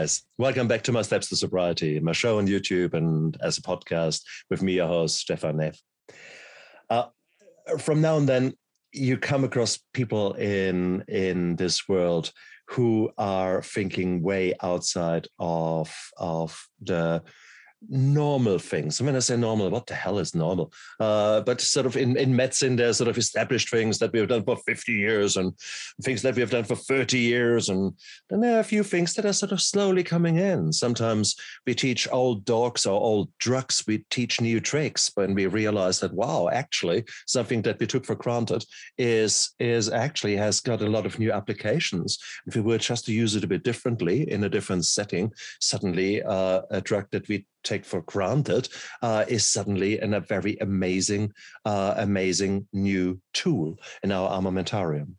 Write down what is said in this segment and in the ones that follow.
guys. Welcome back to My Steps to Sobriety, my show on YouTube and as a podcast with me, your host, Stefan Neff. Uh, from now and then, you come across people in in this world who are thinking way outside of of the normal things. When I say normal, what the hell is normal? Uh, but sort of in, in medicine, there's sort of established things that we've done for 50 years and things that we've done for 30 years. And then there are a few things that are sort of slowly coming in. Sometimes we teach old dogs or old drugs, we teach new tricks when we realize that, wow, actually, something that we took for granted is, is actually has got a lot of new applications. If we were just to use it a bit differently in a different setting, suddenly uh, a drug that we take for granted uh, is suddenly an, a very amazing, uh, amazing new tool in our armamentarium.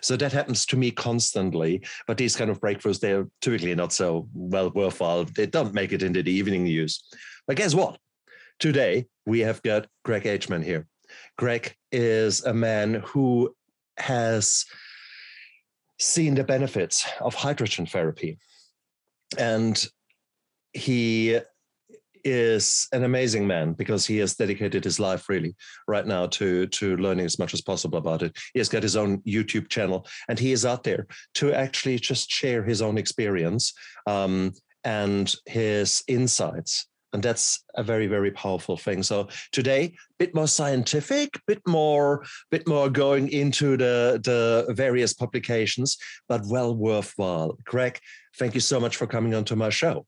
So that happens to me constantly. But these kind of breakthroughs, they're typically not so well worthwhile. They don't make it into the evening news. But guess what? Today, we have got Greg Aitchman here. Greg is a man who has seen the benefits of hydrogen therapy. And he is an amazing man because he has dedicated his life really right now to to learning as much as possible about it. He has got his own YouTube channel, and he is out there to actually just share his own experience um, and his insights. And that's a very, very powerful thing. So today, a bit more scientific, bit more, bit more going into the the various publications, but well worthwhile. Greg, thank you so much for coming onto my show.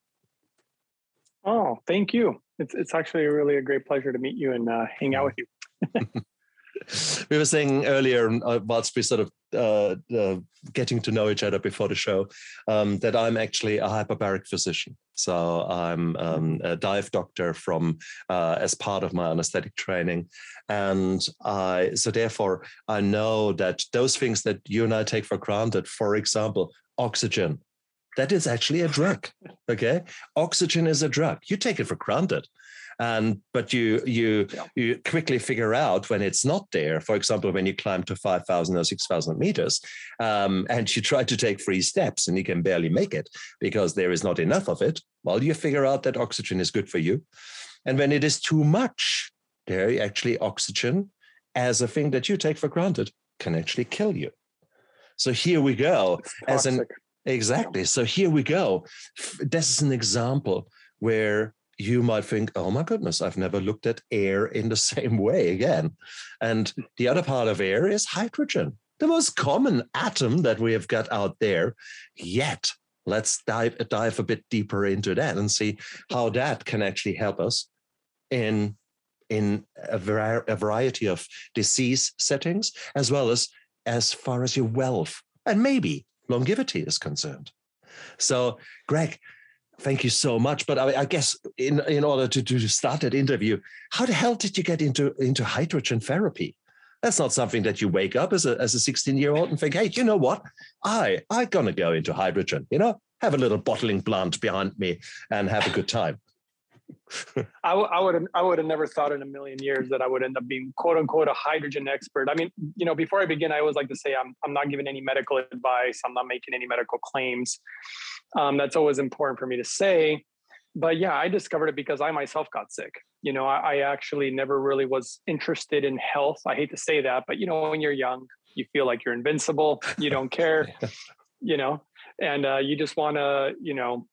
Oh, thank you. It's it's actually really a great pleasure to meet you and uh, hang out with you. we were saying earlier, uh, whilst we sort of uh, uh, getting to know each other before the show, um, that I'm actually a hyperbaric physician. So I'm um, a dive doctor from uh, as part of my anesthetic training, and I so therefore I know that those things that you and I take for granted, for example, oxygen, that is actually a drug. Okay, oxygen is a drug. You take it for granted, and but you you yeah. you quickly figure out when it's not there. For example, when you climb to five thousand or six thousand meters, um, and you try to take three steps and you can barely make it because there is not enough of it. Well, you figure out that oxygen is good for you, and when it is too much, there actually oxygen as a thing that you take for granted can actually kill you. So here we go as an Exactly. So here we go. This is an example where you might think, oh my goodness, I've never looked at air in the same way again. And the other part of air is hydrogen, the most common atom that we have got out there. Yet, let's dive, dive a bit deeper into that and see how that can actually help us in, in a, a variety of disease settings, as well as as far as your wealth and maybe longevity is concerned. So, Greg, thank you so much. But I, I, guess in in order to, to start that interview, how the hell did you get into into hydrogen therapy? That's not something that you wake up as a as a 16 year old and think, hey, you know what? I I'm gonna go into hydrogen. You know, have a little bottling plant behind me and have a good time. I, w- I would have I would have never thought in a million years that I would end up being quote unquote a hydrogen expert. I mean, you know, before I begin, I always like to say I'm I'm not giving any medical advice. I'm not making any medical claims. Um, that's always important for me to say. But yeah, I discovered it because I myself got sick. You know, I, I actually never really was interested in health. I hate to say that, but you know, when you're young, you feel like you're invincible. You don't care. you know, and uh, you just want to, you know,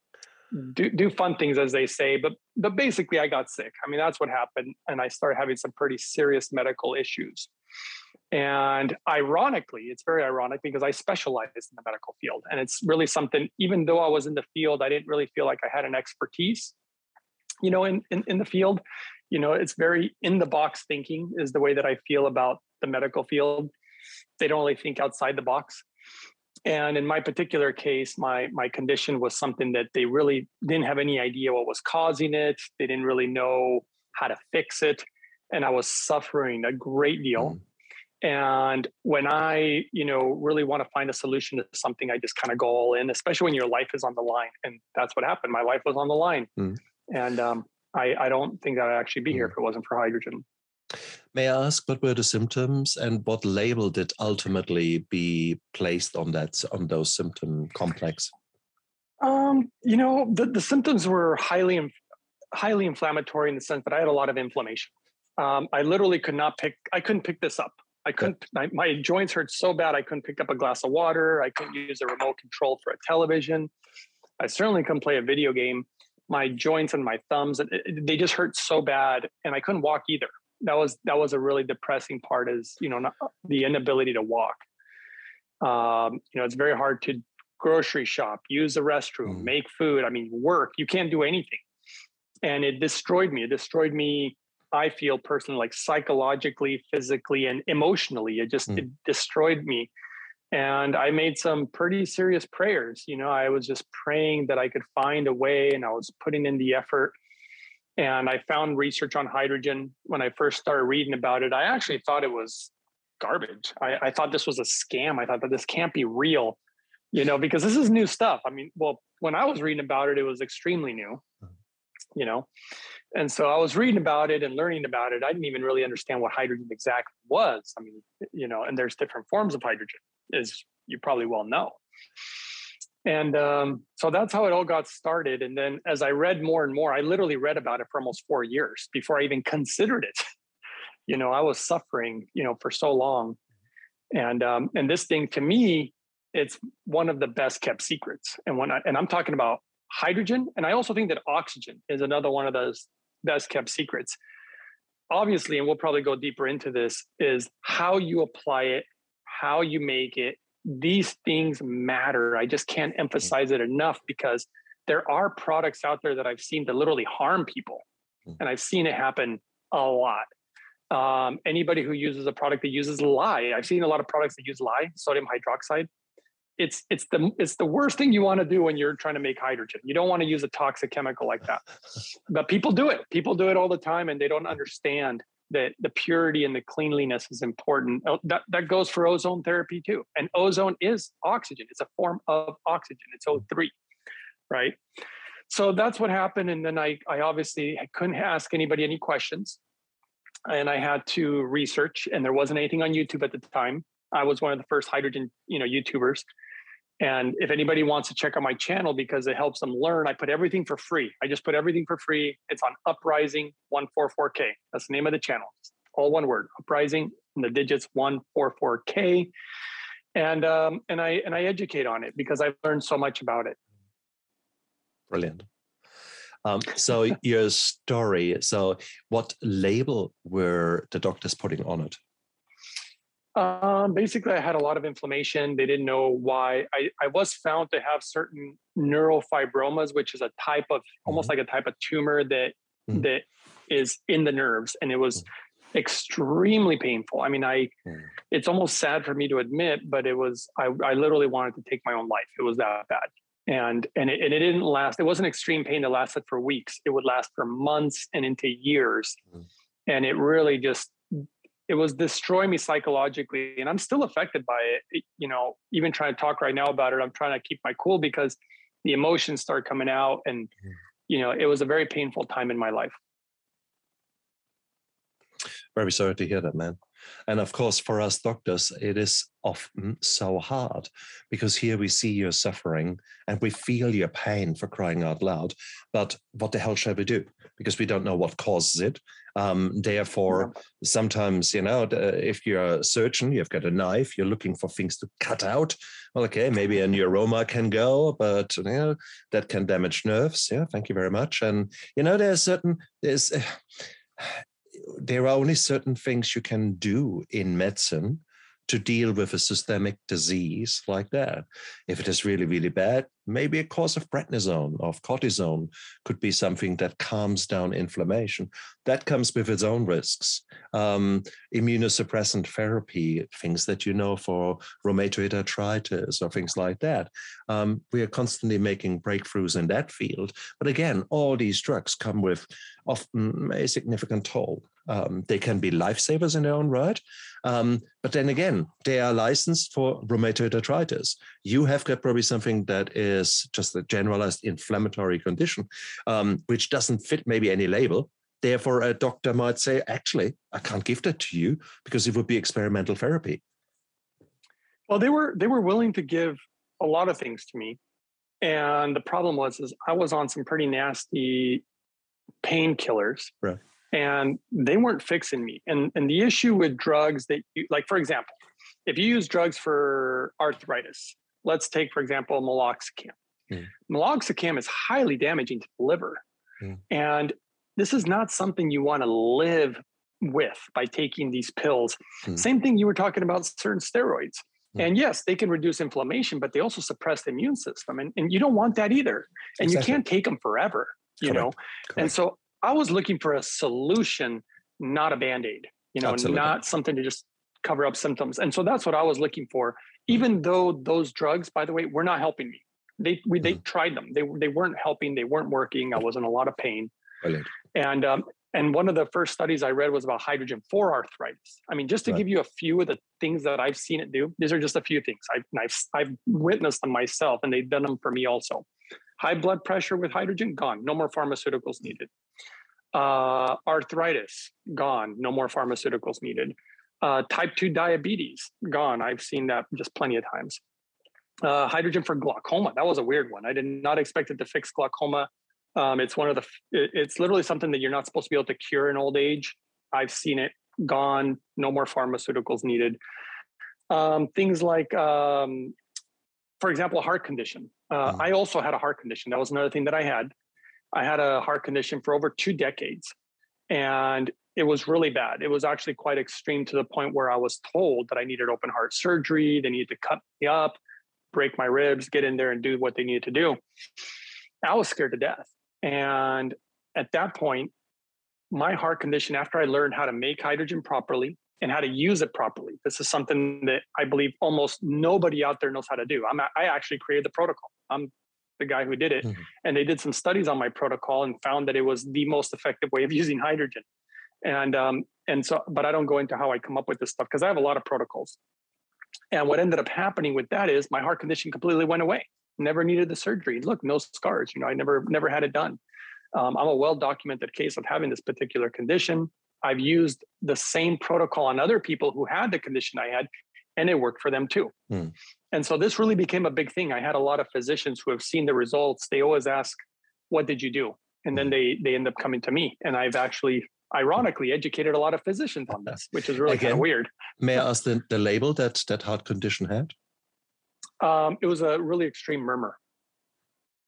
do do fun things as they say but but basically i got sick. I mean that's what happened and i started having some pretty serious medical issues. And ironically it's very ironic because i specialized in the medical field and it's really something even though i was in the field i didn't really feel like i had an expertise you know in in, in the field. You know it's very in the box thinking is the way that i feel about the medical field. They don't really think outside the box and in my particular case, my my condition was something that they really didn't have any idea what was causing it. They didn't really know how to fix it, and I was suffering a great deal. Mm. And when I, you know, really want to find a solution to something, I just kind of go all in, especially when your life is on the line. And that's what happened. My life was on the line, mm. and um, I, I don't think that I'd actually be mm. here if it wasn't for hydrogen. May I ask what were the symptoms and what label did ultimately be placed on that on those symptom complex? Um, you know, the, the symptoms were highly highly inflammatory in the sense that I had a lot of inflammation. Um, I literally could not pick. I couldn't pick this up. I couldn't. My, my, joints hurt so bad. I couldn't pick up a glass of water. I couldn't use a remote control for a television. I certainly couldn't play a video game. My joints and my thumbs, they just hurt so bad, and I couldn't walk either. That was that was a really depressing part. Is you know not, the inability to walk. Um, you know, it's very hard to grocery shop, use the restroom, mm. make food. I mean, work. You can't do anything, and it destroyed me. It destroyed me I feel personally, like psychologically, physically, and emotionally. It just mm. it destroyed me. And I made some pretty serious prayers. You know, I was just praying that I could find a way, and I was putting in the effort. And I found research on hydrogen when I first started reading about it. I actually thought it was garbage. I, I thought this was a scam. I thought that this can't be real, you know, because this is new stuff. I mean, well, when I was reading about it, it was extremely new, hmm. you know. And so I was reading about it and learning about it. I didn't even really understand what hydrogen exactly was. I mean, you know, and there's different forms of hydrogen, as you probably well know. And um, so that's how it all got started. And then as I read more and more, I literally read about it for almost four years before I even considered it. you know, I was suffering, you know, for so long. And um, and this thing to me, it's one of the best kept secrets. And when I and I'm talking about hydrogen, and I also think that oxygen is another one of those best kept secrets. Obviously, and we'll probably go deeper into this, is how you apply it, how you make it. These things matter. I just can't emphasize it enough because there are products out there that I've seen that literally harm people. Hmm. And I've seen it happen a lot. Um, anybody who uses a product that uses lye, I've seen a lot of products that use lye, sodium hydroxide it's it's the it's the worst thing you want to do when you're trying to make hydrogen. You don't want to use a toxic chemical like that. but people do it. People do it all the time and they don't understand that the purity and the cleanliness is important. Oh, that that goes for ozone therapy too. And ozone is oxygen. It's a form of oxygen. It's O3, right? So that's what happened and then I I obviously couldn't ask anybody any questions. And I had to research and there wasn't anything on YouTube at the time. I was one of the first hydrogen, you know, YouTubers. And if anybody wants to check out my channel because it helps them learn, I put everything for free. I just put everything for free. It's on Uprising 144K. That's the name of the channel. all one word, Uprising, and the digits 144K. And um, and I and I educate on it because I've learned so much about it. Brilliant. Um, so your story. So what label were the doctors putting on it? Um, basically, I had a lot of inflammation. They didn't know why. I, I was found to have certain neurofibromas, which is a type of mm-hmm. almost like a type of tumor that mm-hmm. that is in the nerves, and it was mm-hmm. extremely painful. I mean, I mm. it's almost sad for me to admit, but it was I, I literally wanted to take my own life. It was that bad. And and it, and it didn't last. It wasn't extreme pain that lasted for weeks. It would last for months and into years. Mm. And it really just it was destroying me psychologically and i'm still affected by it you know even trying to talk right now about it i'm trying to keep my cool because the emotions start coming out and mm. you know it was a very painful time in my life very sorry to hear that man and of course, for us doctors, it is often so hard because here we see your suffering and we feel your pain for crying out loud. But what the hell shall we do? Because we don't know what causes it. Um, therefore, sometimes, you know, if you're a surgeon, you've got a knife, you're looking for things to cut out. Well, okay, maybe a neuroma can go, but you know, that can damage nerves. Yeah, thank you very much. And you know, there's certain there's there are only certain things you can do in medicine to deal with a systemic disease like that. If it is really, really bad, maybe a course of prednisone, of cortisone could be something that calms down inflammation. That comes with its own risks. Um, immunosuppressant therapy, things that you know for rheumatoid arthritis or things like that. Um, we are constantly making breakthroughs in that field. But again, all these drugs come with often a significant toll. Um, they can be lifesavers in their own right. Um, but then again, they are licensed for rheumatoid arthritis. You have got probably something that is just a generalized inflammatory condition, um, which doesn't fit maybe any label. Therefore, a doctor might say, actually, I can't give that to you because it would be experimental therapy. Well, they were they were willing to give a lot of things to me And the problem was is I was on some pretty nasty painkillers. Right. And they weren't fixing me. And and the issue with drugs that you like, for example, if you use drugs for arthritis, let's take, for example, meloxicam. Mm. Meloxicam is highly damaging to the liver. Mm. And this is not something you want to live with by taking these pills. Mm. Same thing you were talking about certain steroids. Mm. And yes, they can reduce inflammation, but they also suppress the immune system. And, and you don't want that either. And exactly. you can't take them forever, you Correct. know? Correct. And so I was looking for a solution, not a band aid, you know, Absolutely. not something to just cover up symptoms. And so that's what I was looking for. Even though those drugs, by the way, were not helping me. They we, they mm. tried them. They they weren't helping. They weren't working. I was in a lot of pain. Brilliant. And um, and one of the first studies I read was about hydrogen for arthritis. I mean, just to right. give you a few of the things that I've seen it do, these are just a few things. I've, I've, I've witnessed them myself, and they've done them for me also. High blood pressure with hydrogen, gone. No more pharmaceuticals needed. Uh, arthritis, gone. No more pharmaceuticals needed. Uh, type 2 diabetes, gone. I've seen that just plenty of times. Uh, hydrogen for glaucoma, that was a weird one. I did not expect it to fix glaucoma. Um, it's one of the, it's literally something that you're not supposed to be able to cure in old age. I've seen it gone, no more pharmaceuticals needed. Um, things like, um, for example, a heart condition. Uh, mm. I also had a heart condition. That was another thing that I had. I had a heart condition for over two decades, and it was really bad. It was actually quite extreme to the point where I was told that I needed open heart surgery. They needed to cut me up, break my ribs, get in there and do what they needed to do. I was scared to death. And at that point, my heart condition, after I learned how to make hydrogen properly and how to use it properly, this is something that I believe almost nobody out there knows how to do. I'm, I actually created the protocol. I'm the guy who did it. Mm-hmm. And they did some studies on my protocol and found that it was the most effective way of using hydrogen. And um, and so, but I don't go into how I come up with this stuff because I have a lot of protocols. And what ended up happening with that is my heart condition completely went away never needed the surgery. Look, no scars. You know, I never never had it done. Um, I'm a well documented case of having this particular condition. I've used the same protocol on other people who had the condition I had, and it worked for them too. Hmm. And so this really became a big thing. I had a lot of physicians who have seen the results. They always ask, "What did you do?" And then hmm. they they end up coming to me, and I've actually ironically educated a lot of physicians on this, which is really kind of weird. May I ask the, the label that that heart condition had? Um, it was a really extreme murmur.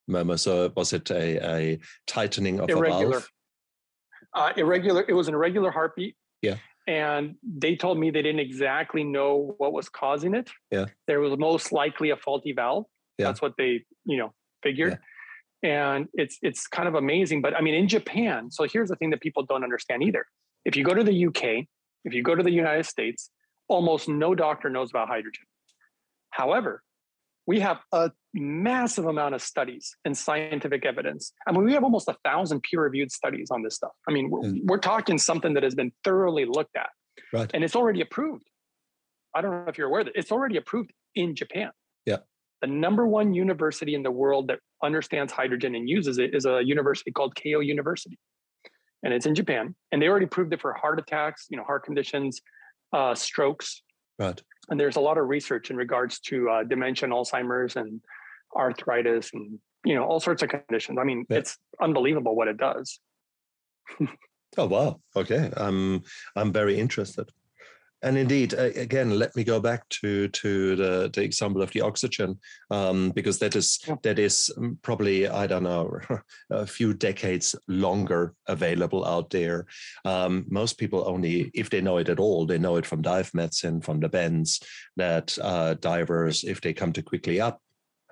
Murmur. So was it a, a tightening of irregular. a valve? Uh, irregular. It was an irregular heartbeat. Yeah. And they told me they didn't exactly know what was causing it. Yeah. There was most likely a faulty valve. Yeah. That's what they, you know, figured. Yeah. And it's it's kind of amazing. But I mean, in Japan, so here's the thing that people don't understand either. If you go to the UK, if you go to the United States, almost no doctor knows about hydrogen. However, we have a massive amount of studies and scientific evidence. I mean, we have almost a thousand peer-reviewed studies on this stuff. I mean, we're, mm. we're talking something that has been thoroughly looked at, right. and it's already approved. I don't know if you're aware that it's already approved in Japan. Yeah. The number one university in the world that understands hydrogen and uses it is a university called Keio University, and it's in Japan. And they already proved it for heart attacks, you know, heart conditions, uh, strokes, Right. And there's a lot of research in regards to uh, dementia, Alzheimer's, and arthritis, and you know all sorts of conditions. I mean, yeah. it's unbelievable what it does. oh wow! Okay, I'm I'm very interested. And indeed, again, let me go back to to the, the example of the oxygen, um, because that is yeah. that is um, probably I don't know a few decades longer available out there. Um, most people only, if they know it at all, they know it from dive medicine, from the bends that uh, divers, if they come too quickly up,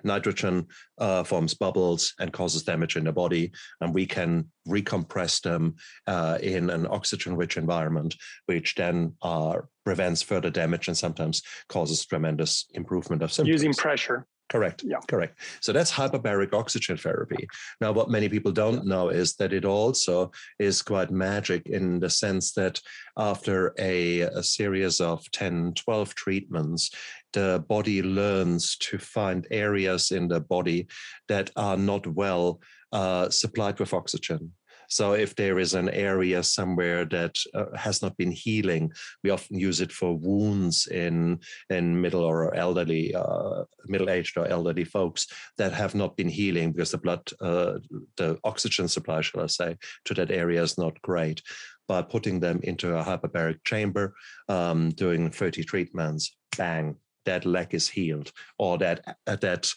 nitrogen uh, forms bubbles and causes damage in the body, and we can recompress them uh, in an oxygen-rich environment, which then uh, prevents further damage and sometimes causes tremendous improvement of symptoms. Using pressure. Correct. Yeah. Correct. So that's hyperbaric oxygen therapy. Now, what many people don't know is that it also is quite magic in the sense that after a, a series of 10, 12 treatments, the body learns to find areas in the body that are not well uh, supplied with oxygen So if there is an area somewhere that uh, has not been healing, we often use it for wounds in in middle or elderly, uh, middle-aged or elderly folks that have not been healing because the blood, uh, the oxygen supply, shall I say, to that area is not great. By putting them into a hyperbaric chamber, um, doing 30 treatments, bang, that leg is healed, or that uh, that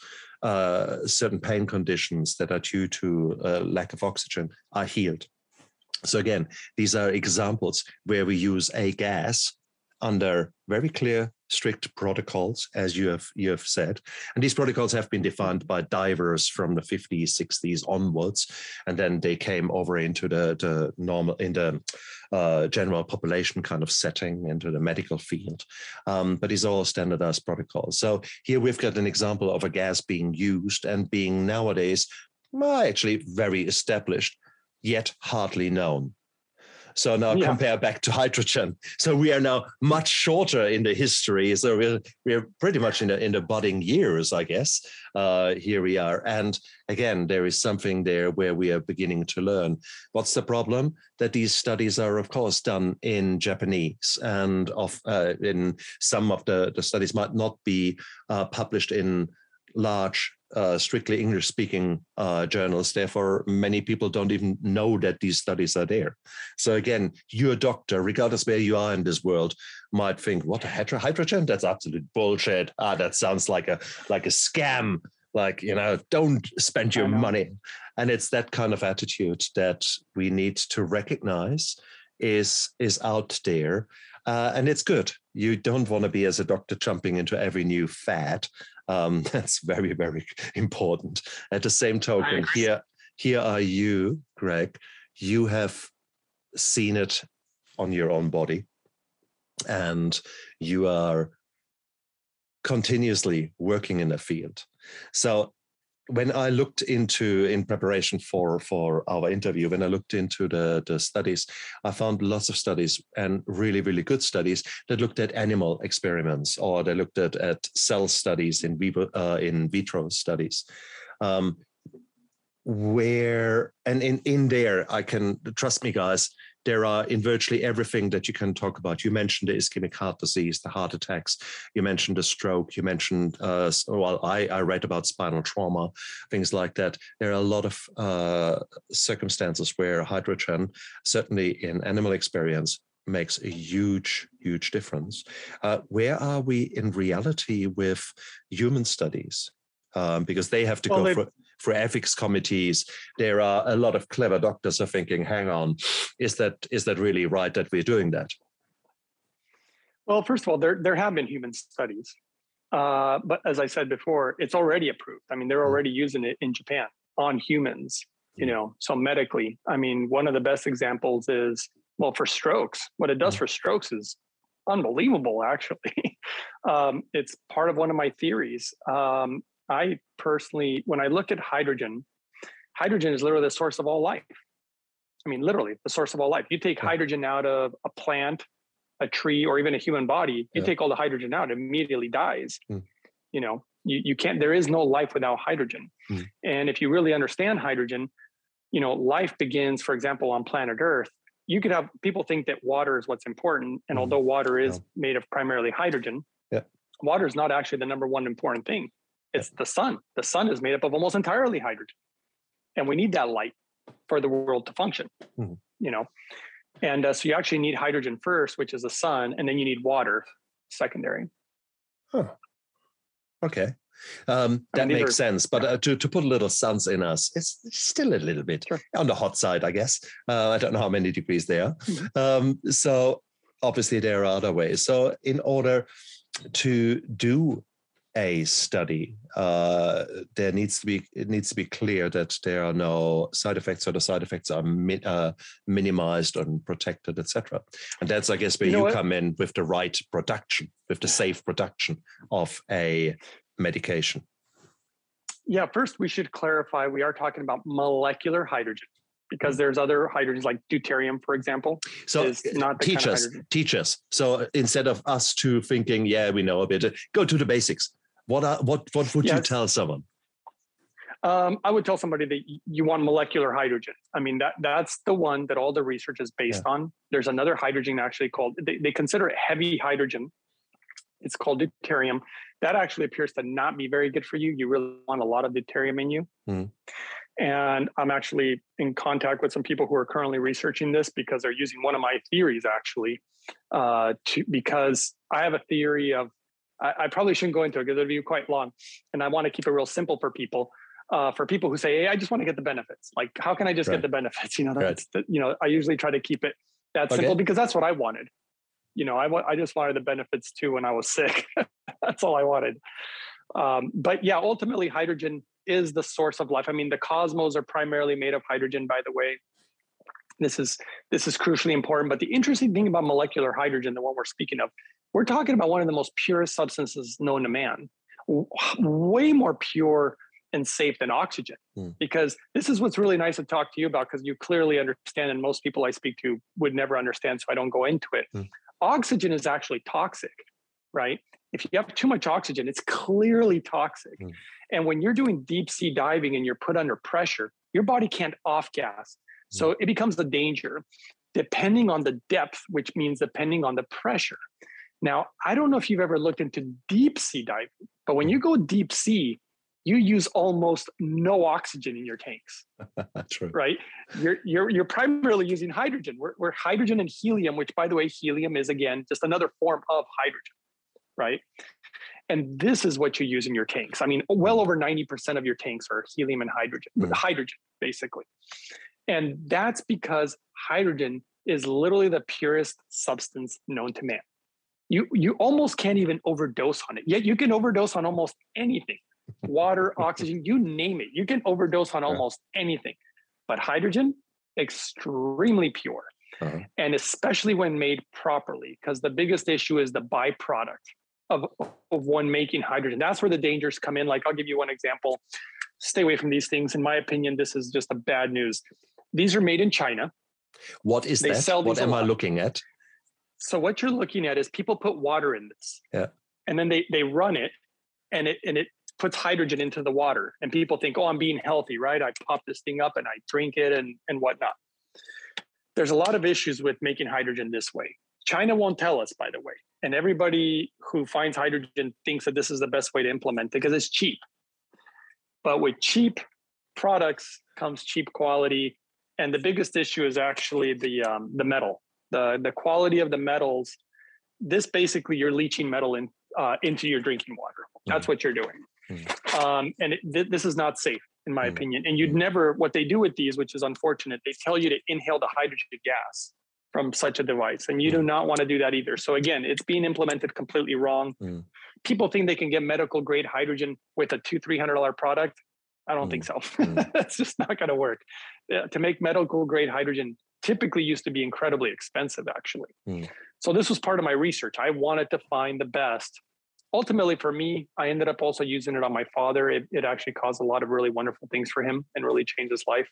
uh, certain pain conditions that are due to uh, lack of oxygen are healed. So again, these are examples where we use a gas under very clear, strict protocols, as you have you have said, and these protocols have been defined by divers from the 50s, 60s onwards, and then they came over into the, the normal in the uh, general population kind of setting into the medical field. Um, but it's all standardized protocols. So here we've got an example of a gas being used and being nowadays well, actually very established, yet hardly known. So now yeah. compare back to hydrogen. So we are now much shorter in the history. So we're we're pretty much in the in the budding years, I guess. Uh, here we are, and again, there is something there where we are beginning to learn. What's the problem? That these studies are, of course, done in Japanese, and of uh, in some of the the studies might not be uh, published in large uh, strictly English speaking uh, journals. Therefore, many people don't even know that these studies are there. So, again, you're doctor, regardless where you are in this world, might think, what a hydro- hydrogen? That's absolute bullshit. Ah, that sounds like a like a scam. Like, you know, don't spend your money. And it's that kind of attitude that we need to recognize is is out there. Uh, and it's good. You don't want to be as a doctor jumping into every new fad. Um, that's very, very important. At the same token, here, here are you, Greg. You have seen it on your own body, and you are continuously working in the field. So when I looked into in preparation for for our interview, when I looked into the the studies, I found lots of studies and really really good studies that looked at animal experiments or they looked at at cell studies in vivo uh, in vitro studies. Um, where and in in there i can trust me guys there are in virtually everything that you can talk about. You mentioned the ischemic heart disease, the heart attacks. You mentioned the stroke. You mentioned, uh, well, I, I read about spinal trauma, things like that. There are a lot of uh, circumstances where hydrogen, certainly in animal experience, makes a huge, huge difference. Uh, where are we in reality with human studies? Um, because they have to well, go for for ethics committees. There are a lot of clever doctors are thinking, hang on, is that is that really right that we're doing that? Well, first of all, there there have been human studies, uh, but as I said before, it's already approved. I mean, they're hmm. already using it in Japan on humans. You hmm. know, so medically, I mean, one of the best examples is well for strokes. What it does hmm. for strokes is unbelievable. Actually, um, it's part of one of my theories. Um, I personally, when I look at hydrogen, hydrogen is literally the source of all life. I mean, literally the source of all life. You take yeah. hydrogen out of a plant, a tree, or even a human body, you yeah. take all the hydrogen out, it immediately dies. Mm. You know, you, you can't, there is no life without hydrogen. Mm. And if you really understand hydrogen, you know, life begins, for example, on planet Earth. You could have people think that water is what's important. And mm. although water is yeah. made of primarily hydrogen, water is not actually the number one important thing. It's the sun. The sun is made up of almost entirely hydrogen. And we need that light for the world to function, mm-hmm. you know? And uh, so you actually need hydrogen first, which is the sun, and then you need water secondary. Huh. Okay. Um, that I mean, makes are, sense. But uh, to, to put a little sense in us, it's still a little bit sure. on the hot side, I guess. Uh, I don't know how many degrees there are. Mm-hmm. Um, so obviously there are other ways. So in order to do a study, uh, there needs to be it needs to be clear that there are no side effects or the side effects are mi- uh, minimized and protected, etc. And that's, I guess, where you, know you come in with the right production, with the safe production of a medication. Yeah, first we should clarify we are talking about molecular hydrogen because mm. there's other hydrogens like deuterium, for example. So not teach us, teach us. So instead of us two thinking, yeah, we know a bit, go to the basics. What are, what what would yes. you tell someone? Um, I would tell somebody that you want molecular hydrogen. I mean, that that's the one that all the research is based yeah. on. There's another hydrogen actually called, they, they consider it heavy hydrogen. It's called deuterium. That actually appears to not be very good for you. You really want a lot of deuterium in you. Mm. And I'm actually in contact with some people who are currently researching this because they're using one of my theories actually. Uh, to because I have a theory of I, I probably shouldn't go into it because it'd be quite long, and I want to keep it real simple for people. Uh, for people who say, "Hey, I just want to get the benefits," like how can I just right. get the benefits? You know, that's right. the, you know, I usually try to keep it that okay. simple because that's what I wanted. You know, I I just wanted the benefits too when I was sick. that's all I wanted. Um, but yeah, ultimately, hydrogen is the source of life. I mean, the cosmos are primarily made of hydrogen, by the way. This is this is crucially important. But the interesting thing about molecular hydrogen, the one we're speaking of, we're talking about one of the most pure substances known to man. Way more pure and safe than oxygen. Mm. Because this is what's really nice to talk to you about because you clearly understand, and most people I speak to would never understand, so I don't go into it. Mm. Oxygen is actually toxic, right? If you have too much oxygen, it's clearly toxic. Mm. And when you're doing deep sea diving and you're put under pressure, your body can't off gas. So mm. it becomes a danger depending on the depth, which means depending on the pressure. Now, I don't know if you've ever looked into deep sea diving, but when you go deep sea, you use almost no oxygen in your tanks. True. Right? You're, you're, you're primarily using hydrogen. We're, we're hydrogen and helium, which, by the way, helium is again just another form of hydrogen. Right? And this is what you use in your tanks. I mean, well over 90% of your tanks are helium and hydrogen, mm. hydrogen, basically. And that's because hydrogen is literally the purest substance known to man. You, you almost can't even overdose on it. Yet you can overdose on almost anything water, oxygen, you name it. You can overdose on almost anything. But hydrogen, extremely pure. Uh-huh. And especially when made properly, because the biggest issue is the byproduct of, of one making hydrogen. That's where the dangers come in. Like I'll give you one example. Stay away from these things. In my opinion, this is just a bad news. These are made in China. What is they that? what am I looking at? So what you're looking at is people put water in this. Yeah. And then they they run it and it and it puts hydrogen into the water. And people think, oh, I'm being healthy, right? I pop this thing up and I drink it and, and whatnot. There's a lot of issues with making hydrogen this way. China won't tell us, by the way. And everybody who finds hydrogen thinks that this is the best way to implement it because it's cheap. But with cheap products comes cheap quality. And the biggest issue is actually the um, the metal, the the quality of the metals. This basically you're leaching metal in uh, into your drinking water. That's mm. what you're doing. Mm. Um, and it, th- this is not safe, in my mm. opinion. And you'd never, what they do with these, which is unfortunate, they tell you to inhale the hydrogen gas from such a device. And you do mm. not want to do that either. So again, it's being implemented completely wrong. Mm. People think they can get medical grade hydrogen with a two, three hundred dollar product. I don't mm. think so. Mm. That's just not going to work. Yeah, to make medical grade hydrogen typically used to be incredibly expensive, actually. Mm. So this was part of my research. I wanted to find the best. Ultimately, for me, I ended up also using it on my father. It, it actually caused a lot of really wonderful things for him and really changed his life.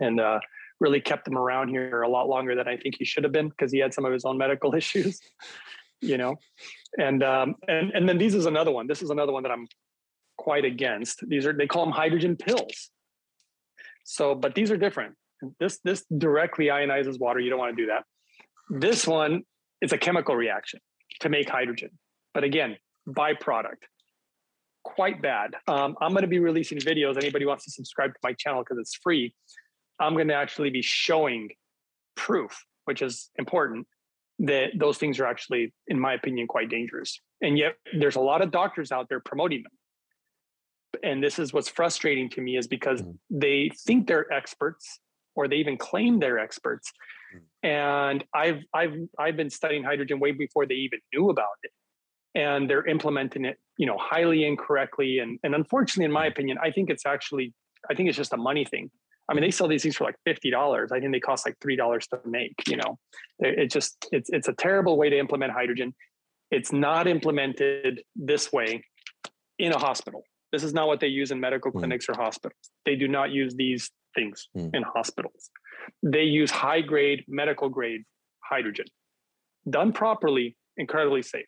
And uh, really kept him around here a lot longer than I think he should have been because he had some of his own medical issues, you know. And um, and and then these is another one. This is another one that I'm quite against. These are they call them hydrogen pills. So, but these are different. This this directly ionizes water. You don't want to do that. This one it's a chemical reaction to make hydrogen. But again, byproduct quite bad. Um, I'm going to be releasing videos. Anybody wants to subscribe to my channel because it's free. I'm going to actually be showing proof, which is important, that those things are actually, in my opinion, quite dangerous. And yet there's a lot of doctors out there promoting them. And this is what's frustrating to me is because mm. they think they're experts or they even claim they're experts. Mm. And I've I've I've been studying hydrogen way before they even knew about it. And they're implementing it, you know, highly incorrectly. And and unfortunately, in my mm. opinion, I think it's actually I think it's just a money thing. I mean, they sell these things for like fifty dollars. I think they cost like three dollars to make. You know, it, just it's it's a terrible way to implement hydrogen. It's not implemented this way in a hospital. This is not what they use in medical mm. clinics or hospitals. They do not use these things mm. in hospitals. They use high grade medical grade hydrogen. Done properly, incredibly safe.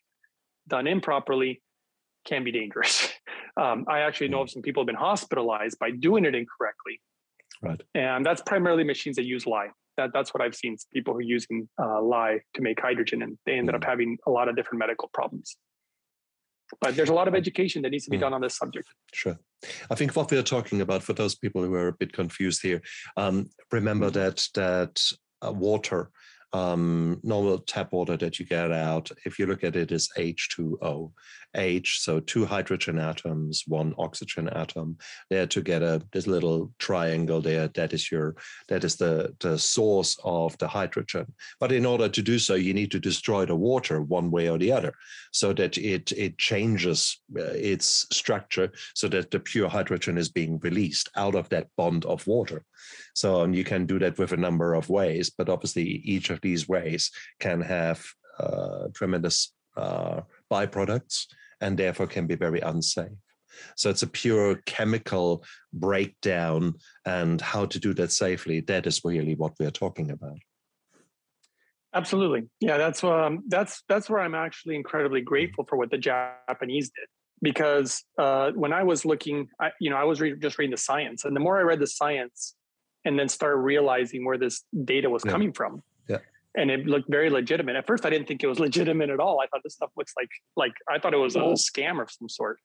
Done improperly, can be dangerous. Um, I actually know Mm. of some people have been hospitalized by doing it incorrectly. Right. And that's primarily machines that use lye. That, that's what I've seen. People who are using uh, lye to make hydrogen, and they ended up having a lot of different medical problems. But there's a lot of education that needs to be Mm. done on this subject. Sure. I think what we're talking about, for those people who are a bit confused here, um, remember that that uh, water, um, normal tap water that you get out, if you look at it, is H2O. H, so two hydrogen atoms, one oxygen atom. They're together. This little triangle there, that is your that is the the source of the hydrogen. But in order to do so, you need to destroy the water one way or the other, so that it it changes uh, its structure, so that the pure hydrogen is being released out of that bond of water. So and you can do that with a number of ways, but obviously each of these ways can have uh, tremendous uh, byproducts and therefore can be very unsafe. So it's a pure chemical breakdown, and how to do that safely. That is really what we're talking about. Absolutely. Yeah, that's um, that's that's where I'm actually incredibly Mm. grateful for what the Japanese did because uh, when I was looking, I, you know, I was re- just reading the science, and the more I read the science, and then started realizing where this data was Yeah. coming from. And it looked very legitimate. At first, I didn't think it was legitimate at all. I thought this stuff looks like like I thought it was a scam of some sort.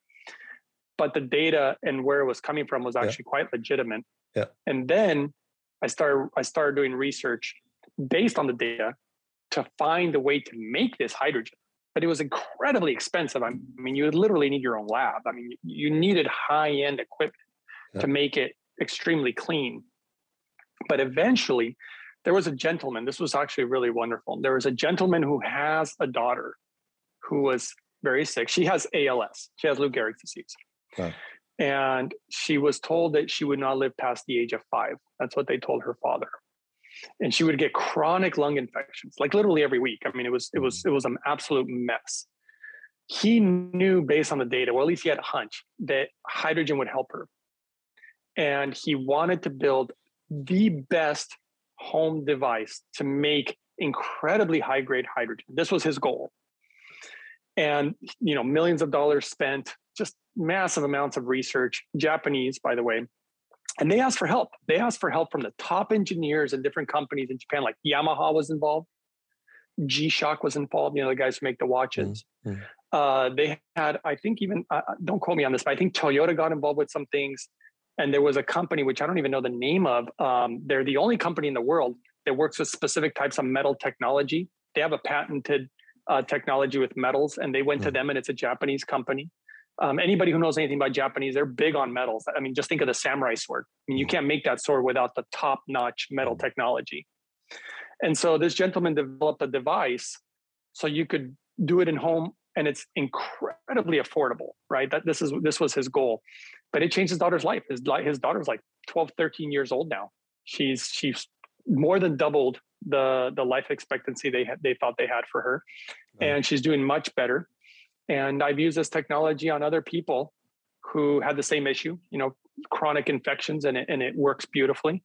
But the data and where it was coming from was Yeah. actually quite legitimate. Yeah. And then I started I started doing research based on the data to find a way to make this hydrogen. But it was incredibly expensive. I mean, you would literally need your own lab. I mean, you needed high end equipment Yeah. to make it extremely clean. But eventually, there was a gentleman. This was actually really wonderful. There was a gentleman who has a daughter who was very sick. She has ALS. She has Lou Gehrig's disease. Wow. And she was told that she would not live past the age of five. That's what they told her father. And she would get chronic lung infections, like literally every week. I mean, it was it was mm. it was an absolute mess. He knew based on the data, or at least he had a hunch, that hydrogen would help her. And he wanted to build the best home device to make incredibly high grade hydrogen. This was his goal. And you know, millions of dollars spent, just massive amounts of research, Japanese, by the way. And they asked for help. They asked for help from the top engineers in different companies in Japan, like Yamaha was involved, G Shock was involved, you know, the guys who make the watches. Mhm. Uh, they had, I think, even, uh, don't quote me on this, but I think Toyota got involved with some things. And there was a company, which I don't even know the name of. Um, they're the only company in the world that works with specific types of metal technology. They have a patented uh, technology with metals, and they went to Mm. them, and it's a Japanese company. Um, anybody who knows anything about Japanese, they're big on metals. I mean, just think of the samurai sword. I mean, you Mm. can't make that sword without the top-notch metal technology. And so this gentleman developed a device so you could do it in home, and it's incredibly affordable, right? That this is this was his goal, but it changed his daughter's life. His his daughter's like 12, 13 years old now. She's she's more than doubled the the life expectancy they had they thought they had for her, Wow. and she's doing much better. And I've used this technology on other people who had the same issue, you know, chronic infections, and it and it works beautifully.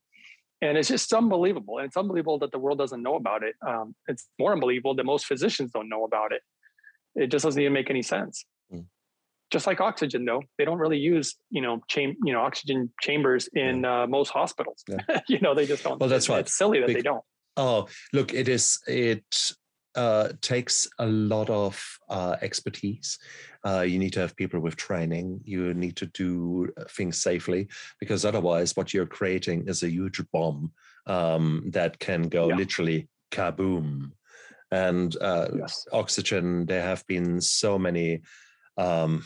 And it's just unbelievable. And it's unbelievable that the world doesn't know about it. Um, it's more unbelievable that most physicians don't know about it. It just doesn't even make any sense. Mm. Just like oxygen, though, they don't really use, you know, cham- you know, oxygen chambers in uh, most hospitals. Yeah. you know, they just don't. Well, that's It's- right. It's silly that they don't. Oh, look, it is. It uh, takes a lot of uh, expertise. Uh, you need to have people with training. You need to do uh, things safely because otherwise, what you're creating is a huge bomb um, that can go Yeah. literally kaboom. And uh, Yes. oxygen, there have been so many um,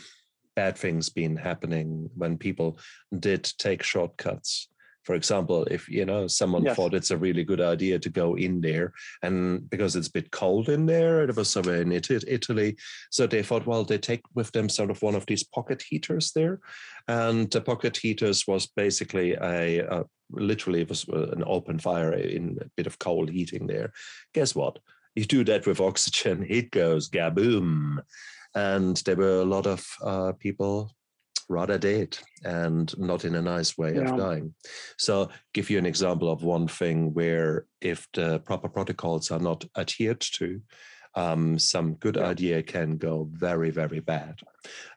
bad things been happening when people did take shortcuts. For example, if you know someone Yes. thought it's a really good idea to go in there, and because it's a bit cold in there, it was somewhere in It- Italy, so they thought, well, they take with them sort of one of these pocket heaters there, and the pocket heaters was basically a, a literally it was uh, an open fire in a bit of cold heating there. Guess what? You do that with oxygen, it goes gaboom. And there were a lot of uh, people rather dead and not in a nice way Yeah. of dying. So, give you an example of one thing where if the proper protocols are not adhered to, um, some good idea can go very very bad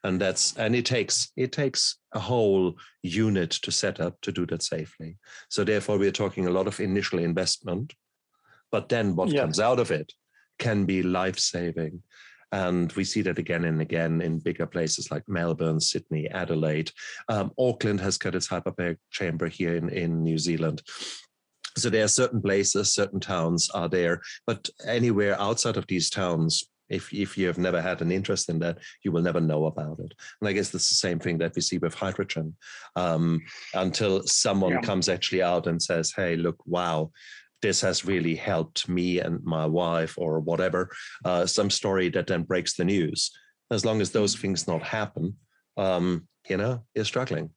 and that's and it takes it takes a whole unit to set up to do that safely so therefore we're talking a lot of initial investment but then what yeah. comes out of it can be life saving and we see that again and again in bigger places like Melbourne, Sydney, Adelaide. Um, Auckland has got its hyperbaric chamber here in, in New Zealand. So there are certain places, certain towns are there, but anywhere outside of these towns, if if you have never had an interest in that, you will never know about it. And I guess that's the same thing that we see with hydrogen, um, until someone yeah. comes actually out and says, "Hey, look, wow." This has really helped me and my wife, or whatever. Uh, some story that then breaks the news. As long as those mm. things not happen, um, you know, you're struggling.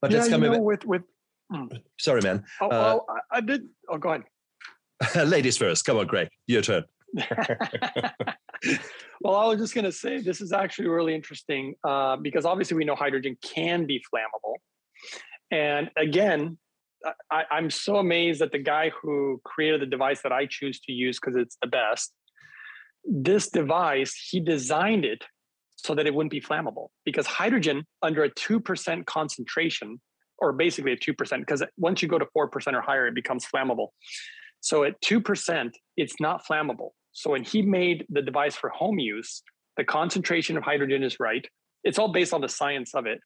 But yeah, you know, with with Mm. Sorry, man. Oh, uh, oh, I did. Oh, go ahead. Ladies first. Come on, Greg. Your turn. well, I was just going to say this is actually really interesting uh, because obviously we know hydrogen can be flammable. And again, I, I'm so amazed that the guy who created the device that I choose to use because it's the best, this device, he designed it so that it wouldn't be flammable because hydrogen under a 2% concentration or basically a 2%, because once you go to 4% or higher, it becomes flammable. So at 2%, it's not flammable. So when he made the device for home use, the concentration of hydrogen is right. It's all based on the science of it.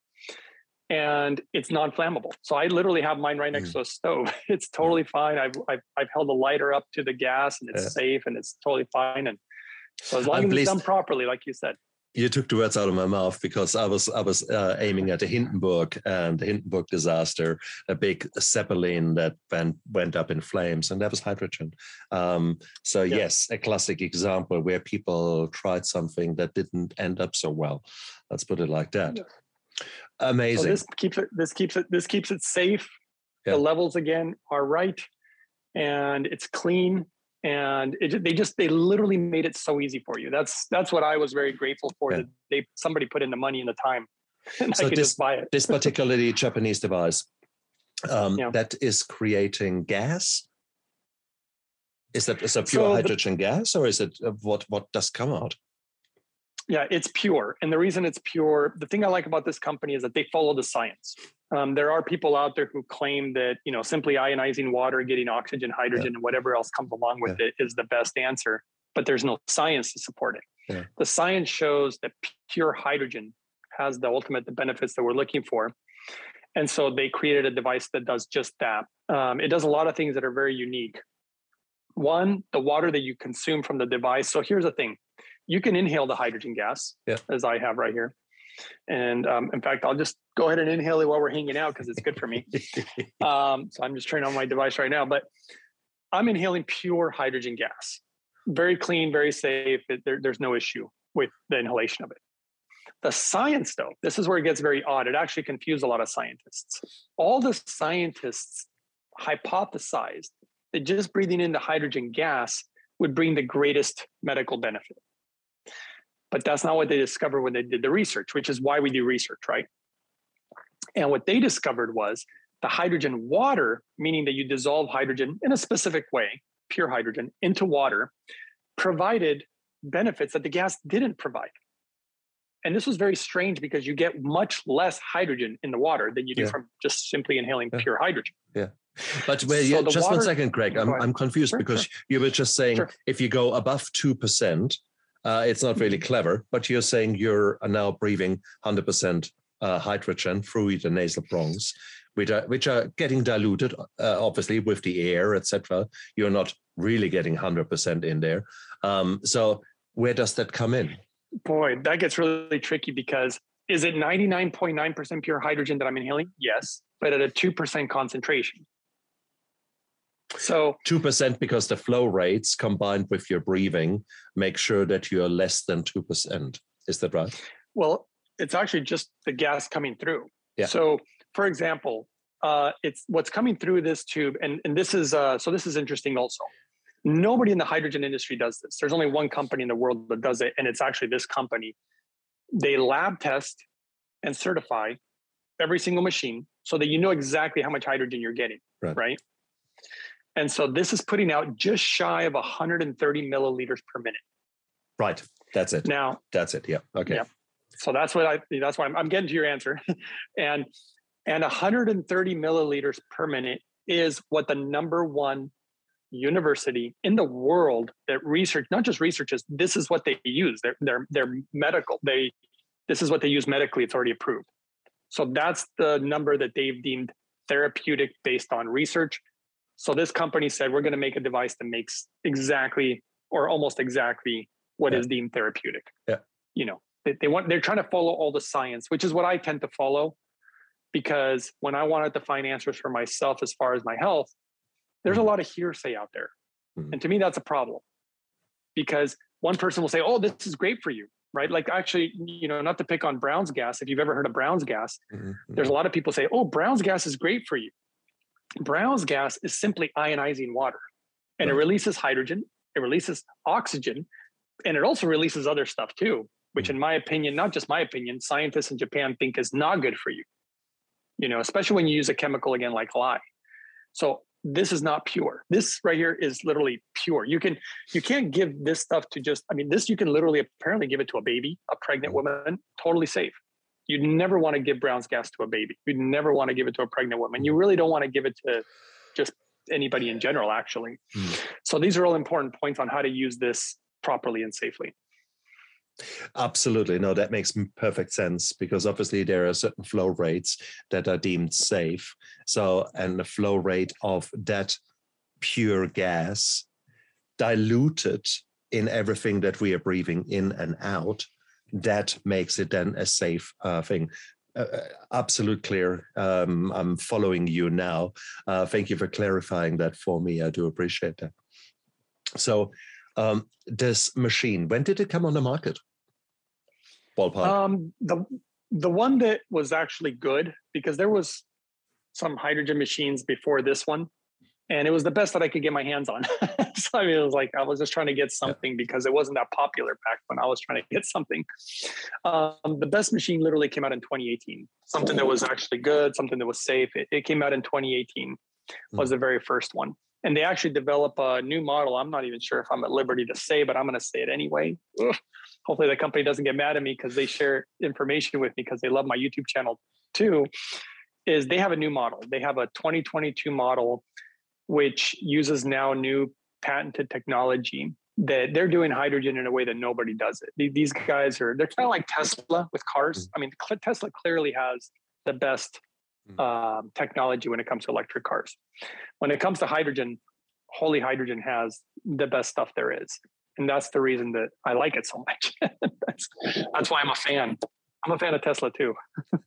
And it's non flammable. So I literally have mine right next mm. to a stove. It's totally fine. I've, I've, I've, held the lighter up to the gas and it's yeah. safe and it's totally fine. And so as long I'm as it's done properly, like you said you took the words out of my mouth because I was I was uh, aiming at the Hindenburg and the Hindenburg disaster, a big zeppelin that went went up in flames, and that was hydrogen. Um, so yeah. yes, a classic example where people tried something that didn't end up so well. Let's put it like that. Yeah. Amazing. So this keeps it. This keeps it. This keeps it safe. Yeah. The levels again are right, and it's clean and it, they just they literally made it so easy for you that's that's what i was very grateful for yeah. that they somebody put in the money and the time and so I could this, just buy it this particularly japanese device um, yeah. that is creating gas is that is a pure so hydrogen the, gas or is it uh, what what does come out yeah it's pure and the reason it's pure the thing i like about this company is that they follow the science um, there are people out there who claim that you know simply ionizing water, getting oxygen, hydrogen, yeah. and whatever else comes along with yeah. it is the best answer. But there's no science to support it. Yeah. The science shows that pure hydrogen has the ultimate the benefits that we're looking for, and so they created a device that does just that. Um, it does a lot of things that are very unique. One, the water that you consume from the device. So here's the thing: you can inhale the hydrogen gas, as I have right here. And um, in fact, I'll just go ahead and inhale it while we're hanging out because it's good for me. um, so I'm just turning on my device right now, but I'm inhaling pure hydrogen gas. Very clean, very safe. It, there, there's no issue with the inhalation of it. The science, though, this is where it gets very odd. It actually confused a lot of scientists. All the scientists hypothesized that just breathing in the hydrogen gas would bring the greatest medical benefit. But that's not what they discovered when they did the research, which is why we do research, right? And what they discovered was the hydrogen water, meaning that you dissolve hydrogen in a specific way, pure hydrogen, into water, provided benefits that the gas didn't provide. And this was very strange because you get much less hydrogen in the water than you do yeah. from just simply inhaling yeah. pure hydrogen. Yeah. But so yeah, just water, one second, Greg. I'm, I'm confused sure, because sure. you were just saying sure. if you go above 2%, uh, it's not really clever, but you're saying you're now breathing 100% uh, hydrogen through the nasal bronchs, which are, which are getting diluted, uh, obviously, with the air, etc. You're not really getting 100% in there. Um, so where does that come in? Boy, that gets really tricky because is it 99.9% pure hydrogen that I'm inhaling? Yes, but at a 2% concentration. So 2% because the flow rates combined with your breathing make sure that you're less than 2%. Is that right? Well, it's actually just the gas coming through. Yeah. So, for example, uh, it's what's coming through this tube, and, and this is uh, so this is interesting also. Nobody in the hydrogen industry does this. There's only one company in the world that does it, and it's actually this company. They lab test and certify every single machine so that you know exactly how much hydrogen you're getting, right? right? And so this is putting out just shy of 130 milliliters per minute. Right. That's it. Now, that's it. Yeah. Okay. Yeah. So that's what I, that's why I'm, I'm getting to your answer. and, and 130 milliliters per minute is what the number one university in the world that research, not just researches, this is what they use. They're, they're, they're medical. They, this is what they use medically. It's already approved. So that's the number that they've deemed therapeutic based on research. So this company said, we're going to make a device that makes exactly or almost exactly what yeah. is deemed therapeutic. Yeah. You know, they, they want, they're trying to follow all the science, which is what I tend to follow because when I wanted to find answers for myself as far as my health, there's a mm-hmm. lot of hearsay out there. Mm-hmm. And to me, that's a problem because one person will say, oh, this is great for you right? Like actually, you know, not to pick on Brown's gas. If you've ever heard of Brown's gas, mm-hmm. there's a lot of people say, "Oh, Brown's gas is great for you." Brown's gas is simply ionizing water, and right. it releases hydrogen, it releases oxygen, and it also releases other stuff too. Which, mm-hmm. in my opinion, not just my opinion, scientists in Japan think is not good for you. You know, especially when you use a chemical again like lye. So this is not pure this right here is literally pure you can you can't give this stuff to just i mean this you can literally apparently give it to a baby a pregnant mm. woman totally safe you'd never want to give brown's gas to a baby you'd never want to give it to a pregnant woman you really don't want to give it to just anybody in general actually mm. so these are all important points on how to use this properly and safely Absolutely. No, that makes perfect sense because obviously there are certain flow rates that are deemed safe. So, and the flow rate of that pure gas diluted in everything that we are breathing in and out, that makes it then a safe uh, thing. Uh, uh absolute clear. Um, I'm following you now. Uh, thank you for clarifying that for me. I do appreciate that. So, um, this machine, when did it come on the market? Ballpark. Um, the the one that was actually good because there was some hydrogen machines before this one, and it was the best that I could get my hands on. so I mean, it was like I was just trying to get something yeah. because it wasn't that popular back when I was trying to get something. Um, the best machine literally came out in 2018. Something that was actually good, something that was safe. It, it came out in 2018. Was mm. the very first one and they actually develop a new model. I'm not even sure if I'm at liberty to say, but I'm going to say it anyway. Ugh. Hopefully, the company doesn't get mad at me because they share information with me because they love my YouTube channel too. Is they have a new model. They have a 2022 model, which uses now new patented technology that they're doing hydrogen in a way that nobody does it. These guys are they're kind of like Tesla with cars. Mm. I mean, Tesla clearly has the best Hmm. um, technology when it comes to electric cars. When it comes to hydrogen, Holy Hydrogen has the best stuff there is. And that's the reason that I like it so much. that's, that's why I'm a fan. I'm a fan of Tesla too.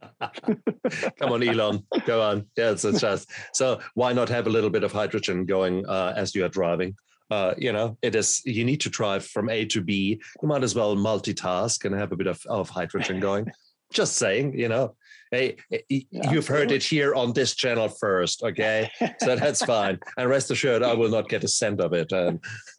Come on, Elon, go on. Yeah, it's, just so. Why not have a little bit of hydrogen going uh, as you are driving? Uh, you know, it is. You need to drive from A to B. You might as well multitask and have a bit of, of hydrogen going. just saying, you know, Hey, yeah, you've heard it here on this channel first, okay? So that's fine. And rest assured, I will not get a cent of it. Um,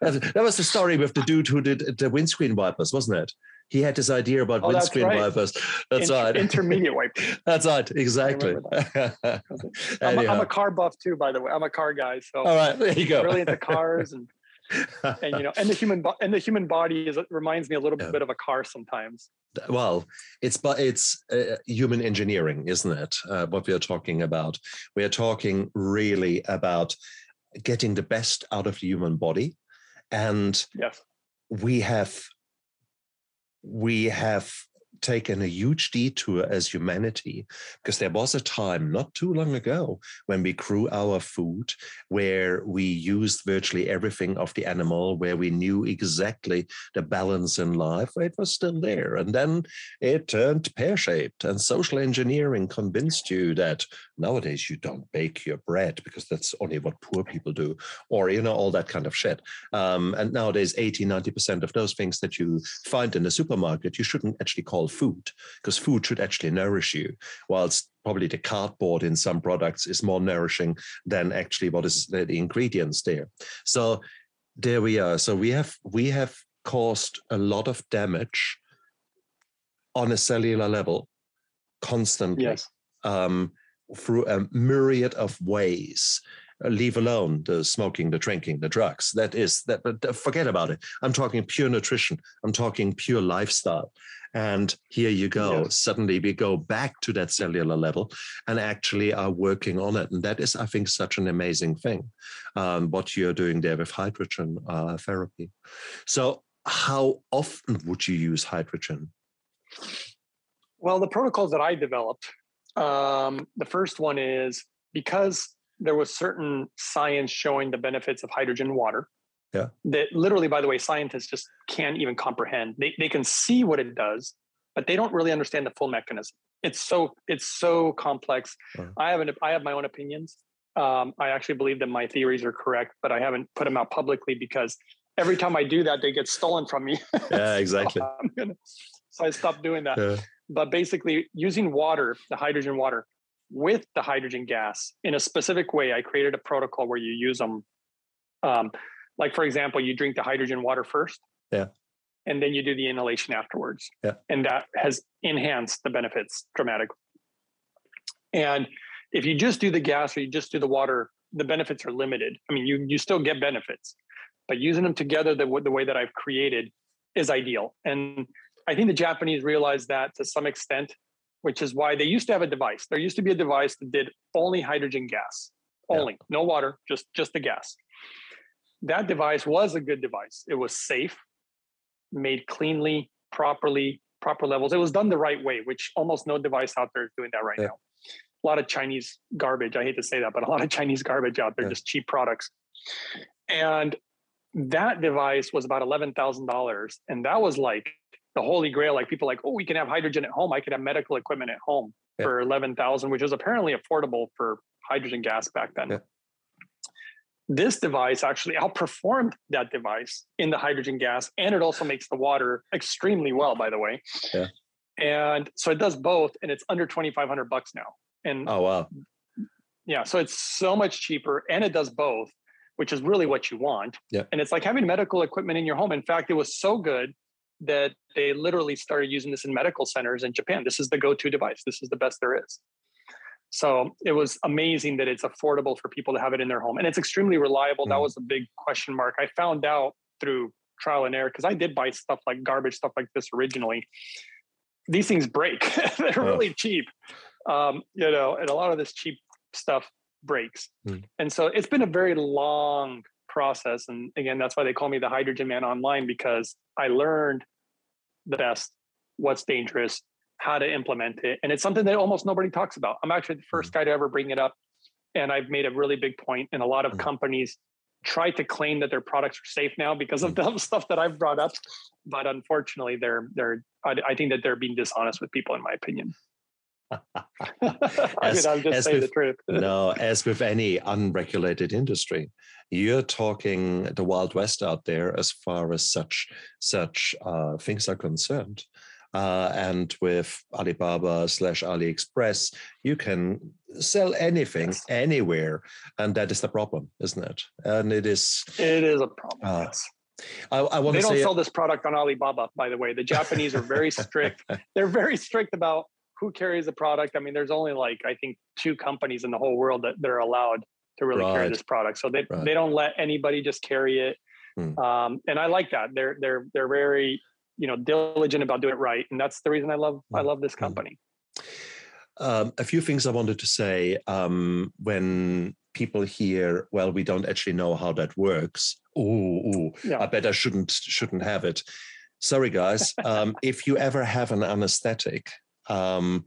that was the story with the dude who did the windscreen wipers, wasn't it? He had this idea about oh, windscreen that's right. wipers. That's Inter- right. Intermediate wipers. that's right. Exactly. That. I'm, a, I'm, a car buff too, by the way. I'm a car guy. So all right, there you go. Really into cars and and you know, and the human bo- and the human body is reminds me a little yeah. bit of a car sometimes. Well, it's but it's uh, human engineering, isn't it? Uh, what we are talking about. We are talking really about getting the best out of the human body, and yes. we have we have taken a huge detour as humanity because there was a time not too long ago when we grew our food where we used virtually everything of the animal where we knew exactly the balance in life it was still there. And then it turned pear-shaped and social engineering convinced you that nowadays you don't bake your bread because that's only what poor people do or you know all that kind of shit. Um, and nowadays 80 90% of those things that you find in the supermarket you shouldn't actually call food because food should actually nourish you whilst probably the cardboard in some products is more nourishing than actually what is the, the ingredients there. So there we are. So we have we have caused a lot of damage on a cellular level constantly. Yes. um, through a myriad of ways uh, leave alone the smoking, the drinking, the drugs. That is that. But forget about it. I'm talking pure nutrition. I'm talking pure lifestyle. And here you go. Yes. Suddenly we go back to that cellular level and actually are working on it. And that is, I think, such an amazing thing. Um, what you're doing there with hydrogen uh, therapy. So, how often would you use hydrogen? Well, the protocols that I developed, um, the first one is because there was certain science showing the benefits of hydrogen water. Yeah. That literally, by the way, scientists just can't even comprehend. They they can see what it does, but they don't really understand the full mechanism. It's so it's so complex. Uh-huh. I have an I have my own opinions. Um, I actually believe that my theories are correct, but I haven't put them out publicly because every time I do that, they get stolen from me. Yeah, exactly. so, gonna, so I stopped doing that. Yeah. But basically, using water, the hydrogen water, with the hydrogen gas in a specific way. I created a protocol where you use them. Um, like for example, you drink the hydrogen water first. Yeah. And then you do the inhalation afterwards. Yeah. And that has enhanced the benefits dramatically. And if you just do the gas or you just do the water, the benefits are limited. I mean, you you still get benefits, but using them together the, the way that I've created is ideal. And I think the Japanese realized that to some extent which is why they used to have a device. There used to be a device that did only hydrogen gas, only, yeah. no water, just just the gas. That device was a good device. It was safe, made cleanly, properly, proper levels. It was done the right way, which almost no device out there is doing that right yeah. now. A lot of Chinese garbage. I hate to say that, but a lot of Chinese garbage out there, yeah. just cheap products. And that device was about eleven thousand dollars, and that was like the holy grail. Like people like, oh, we can have hydrogen at home. I could have medical equipment at home yeah. for eleven thousand, which was apparently affordable for hydrogen gas back then. Yeah. This device actually outperformed that device in the hydrogen gas, and it also makes the water extremely well, by the way. Yeah. And so it does both, and it's under twenty five hundred bucks now. And oh wow, yeah, so it's so much cheaper, and it does both, which is really what you want. Yeah. And it's like having medical equipment in your home. In fact, it was so good that they literally started using this in medical centers in Japan. This is the go to device, this is the best there is. So it was amazing that it's affordable for people to have it in their home and it's extremely reliable. Mm. That was a big question mark. I found out through trial and error because I did buy stuff like garbage stuff like this originally. These things break, they're oh. really cheap. Um, you know, and a lot of this cheap stuff breaks. Mm. And so it's been a very long process. And again, that's why they call me the hydrogen man online because I learned the best, what's dangerous, how to implement it. And it's something that almost nobody talks about. I'm actually the first mm. guy to ever bring it up. And I've made a really big point, and a lot of mm. companies try to claim that their products are safe now because of mm. the stuff that I've brought up. But unfortunately, they're they're I, I think that they're being dishonest with people, in my opinion. As, I mean, I'm just saying with, the truth. no, as with any unregulated industry, you're talking the wild west out there as far as such such uh, things are concerned. Uh, and with Alibaba slash AliExpress, you can sell anything anywhere, and that is the problem, isn't it? And it is. It is a problem. Uh, yes. I, I want they to don't sell this product on Alibaba, by the way. The Japanese are very strict. They're very strict about who carries the product. I mean, there's only like I think two companies in the whole world that, that are allowed to really right. carry this product. So they right. they don't let anybody just carry it. Hmm. Um, and I like that. They're they're they're very you know diligent about doing it right, and that's the reason I love hmm. I love this hmm. company. Um, a few things I wanted to say um, when people hear, well, we don't actually know how that works. Oh, yeah. I bet I shouldn't shouldn't have it. Sorry, guys. Um, if you ever have an anesthetic, um,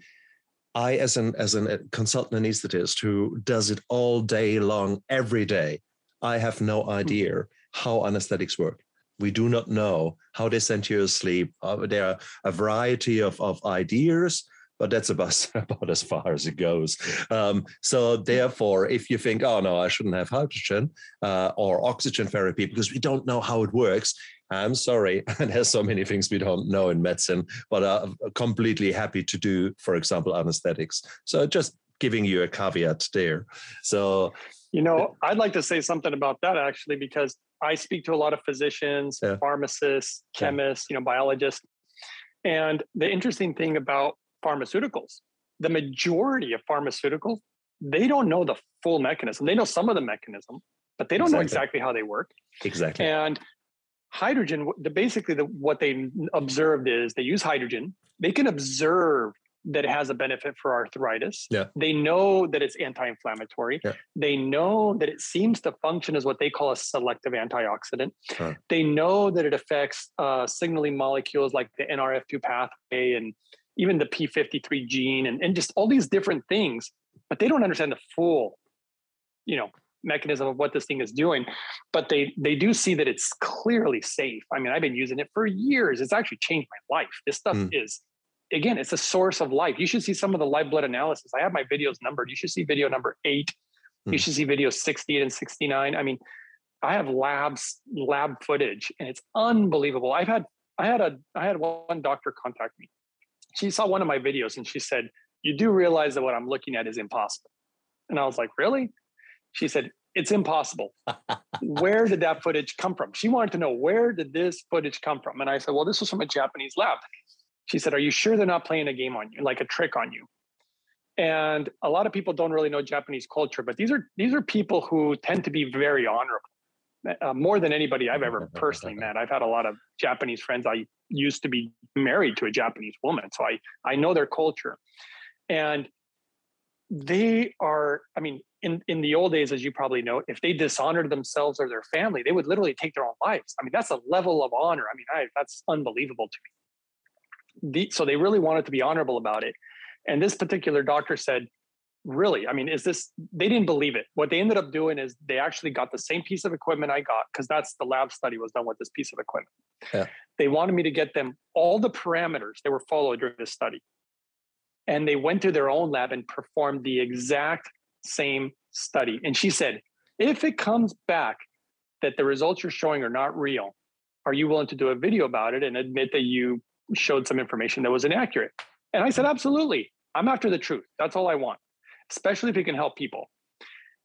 I, as an as a consultant anesthetist who does it all day long, every day, I have no hmm. idea how anesthetics work. We do not know how they send you to sleep. Uh, there are a variety of, of ideas, but that's about, about as far as it goes. Um, so therefore, if you think, oh no, I shouldn't have hydrogen uh, or oxygen therapy because we don't know how it works, I'm sorry, there's so many things we don't know in medicine, but I'm completely happy to do, for example, anesthetics. So just giving you a caveat there. So, you know, I'd like to say something about that actually, because I speak to a lot of physicians, yeah. pharmacists, chemists, yeah. you know, biologists. And the interesting thing about pharmaceuticals the majority of pharmaceuticals, they don't know the full mechanism. They know some of the mechanism, but they don't exactly. know exactly how they work. Exactly. And hydrogen, the basically the, what they observed is they use hydrogen. They can observe that it has a benefit for arthritis. Yeah. They know that it's anti-inflammatory. Yeah. They know that it seems to function as what they call a selective antioxidant. Huh. They know that it affects uh, signaling molecules like the NRF2 pathway and even the P53 gene and, and just all these different things, but they don't understand the full, you know, mechanism of what this thing is doing. But they they do see that it's clearly safe. I mean, I've been using it for years. It's actually changed my life. This stuff mm. is again, it's a source of life. You should see some of the live blood analysis. I have my videos numbered. You should see video number eight. Mm. You should see video 68 and 69. I mean, I have labs, lab footage, and it's unbelievable. I've had I had a I had one doctor contact me. She saw one of my videos and she said, You do realize that what I'm looking at is impossible. And I was like, Really? She said, It's impossible. where did that footage come from? She wanted to know where did this footage come from? And I said, Well, this was from a Japanese lab. She said, Are you sure they're not playing a game on you, like a trick on you? And a lot of people don't really know Japanese culture, but these are these are people who tend to be very honorable. Uh, more than anybody I've ever personally met. I've had a lot of Japanese friends. I used to be married to a Japanese woman, so I I know their culture, and they are. I mean, in in the old days, as you probably know, if they dishonored themselves or their family, they would literally take their own lives. I mean, that's a level of honor. I mean, I, that's unbelievable to me the, so they really wanted to be honorable about it. And this particular doctor said, really, I mean, is this, they didn't believe it. What they ended up doing is they actually got the same piece of equipment I got, because that's the lab study was done with this piece of equipment. Yeah. They wanted me to get them all the parameters that were followed during this study. And they went to their own lab and performed the exact same study. And she said, if it comes back that the results you're showing are not real, are you willing to do a video about it and admit that you showed some information that was inaccurate. And I said, absolutely. I'm after the truth. That's all I want, especially if it can help people.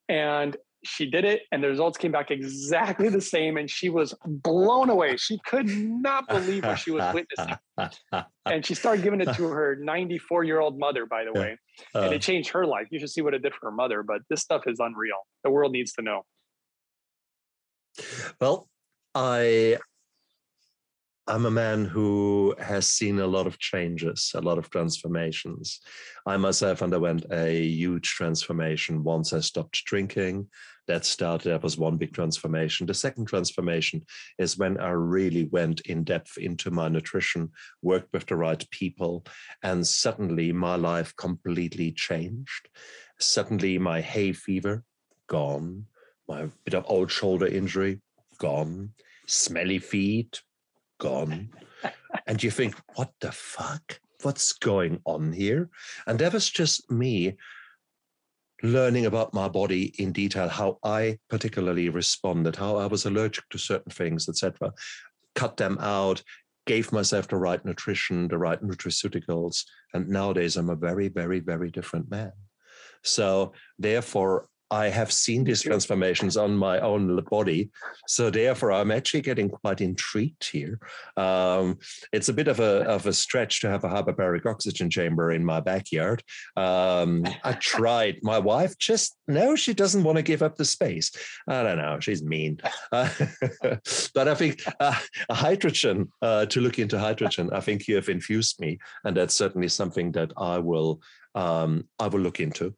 And she did it, and the results came back exactly the same. And she was blown away. She could not believe what she was witnessing. and she started giving it to her 94 year old mother, by the way. Uh, and it changed her life. You should see what it did for her mother. But this stuff is unreal. The world needs to know. Well, I I'm a man who has seen a lot of changes, a lot of transformations. I myself underwent a huge transformation once I stopped drinking. That started, that was one big transformation. The second transformation is when I really went in depth into my nutrition, worked with the right people, and suddenly my life completely changed. Suddenly my hay fever, gone. My bit of old shoulder injury, gone. Smelly feet, gone. and you think, what the fuck? What's going on here? And that was just me learning about my body in detail, how I particularly responded, how I was allergic to certain things, etc. Cut them out, gave myself the right nutrition, the right nutraceuticals, and nowadays I'm a very, very, very different man. So therefore, I have seen these transformations on my own body. So therefore, I'm actually getting quite intrigued here. Um, it's a bit of a, of a stretch to have a hyperbaric oxygen chamber in my backyard. Um, I tried. My wife just, no, she doesn't want to give up the space. I don't know. She's mean. Uh, but I think uh, hydrogen, uh, to look into hydrogen, I think you have infused me. And that's certainly something that I will, um, I will look into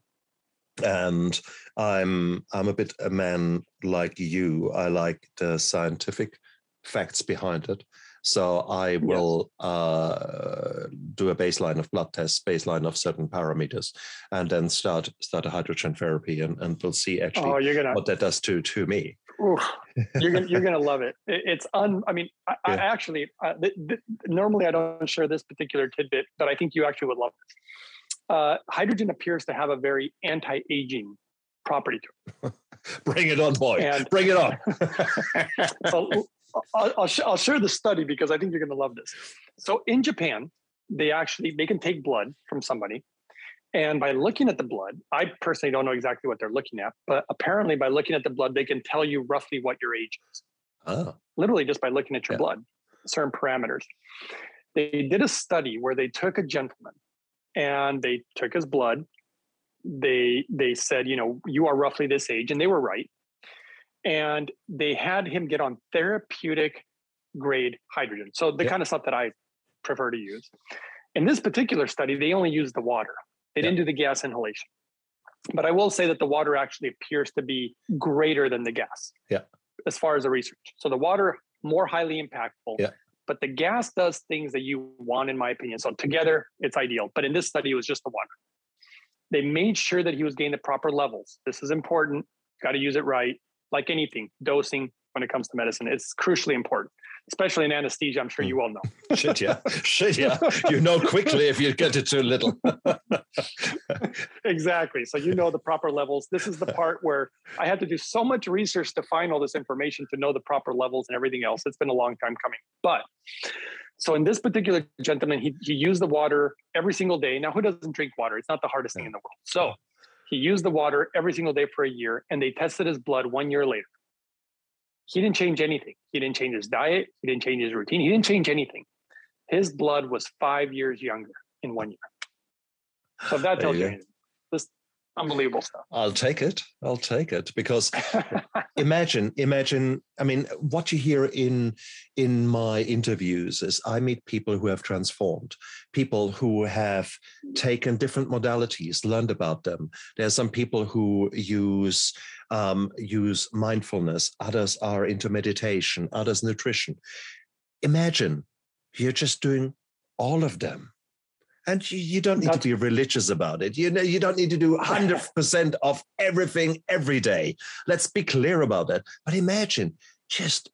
and i'm i'm a bit a man like you i like the scientific facts behind it so i will uh, do a baseline of blood tests baseline of certain parameters and then start start a hydrogen therapy and, and we'll see actually oh, you're gonna, what that does to to me Oof, you're gonna you're gonna love it. it's un. I mean, I, yeah. I actually uh, th- th- normally I don't share this particular tidbit, but I think you actually would love this uh, hydrogen appears to have a very anti-aging property to it. Bring it on, boy. And, Bring it on. so I'll, I'll, sh- I'll, share the study because I think you're going to love this. So in Japan, they actually they can take blood from somebody, and by looking at the blood, I personally don't know exactly what they're looking at, but apparently by looking at the blood, they can tell you roughly what your age is. Oh. Literally just by looking at your yeah. blood, certain parameters. They did a study where they took a gentleman and they took his blood. They they said, you know, you are roughly this age, and they were right. And they had him get on therapeutic grade hydrogen. So the kind of stuff that I prefer to use. In this particular study, they only used the water. They didn't do the gas inhalation. But I will say that the water actually appears to be greater than the gas. Yeah. As far as the research. So the water more highly impactful. Yeah. But the gas does things that you want, in my opinion. So together, it's ideal. But in this study, it was just the water. They made sure that he was getting the proper levels. This is important. Got to use it right. Like anything, dosing when it comes to medicine, it's crucially important especially in anesthesia. I'm sure you all know. Shit, yeah. Shit, yeah. You know quickly if you get it too little. exactly. So you know the proper levels. This is the part where I had to do so much research to find all this information to know the proper levels and everything else. It's been a long time coming. But so in this particular gentleman, he, he used the water every single day. Now, who doesn't drink water? It's not the hardest thing in the world. So he used the water every single day for a year, and they tested his blood one year later. He didn't change anything. He didn't change his diet. He didn't change his routine. He didn't change anything. His blood was five years younger in one year. So that tells you, anything, this unbelievable stuff. I'll take it. I'll take it because imagine, imagine. I mean, what you hear in in my interviews is I meet people who have transformed, people who have taken different modalities, learned about them. There are some people who use um, use mindfulness, others are into meditation, others nutrition. Imagine you're just doing all of them. And you, you don't need to be religious about it. You know, you don't need to do 100% of everything every day. Let's be clear about that. But imagine just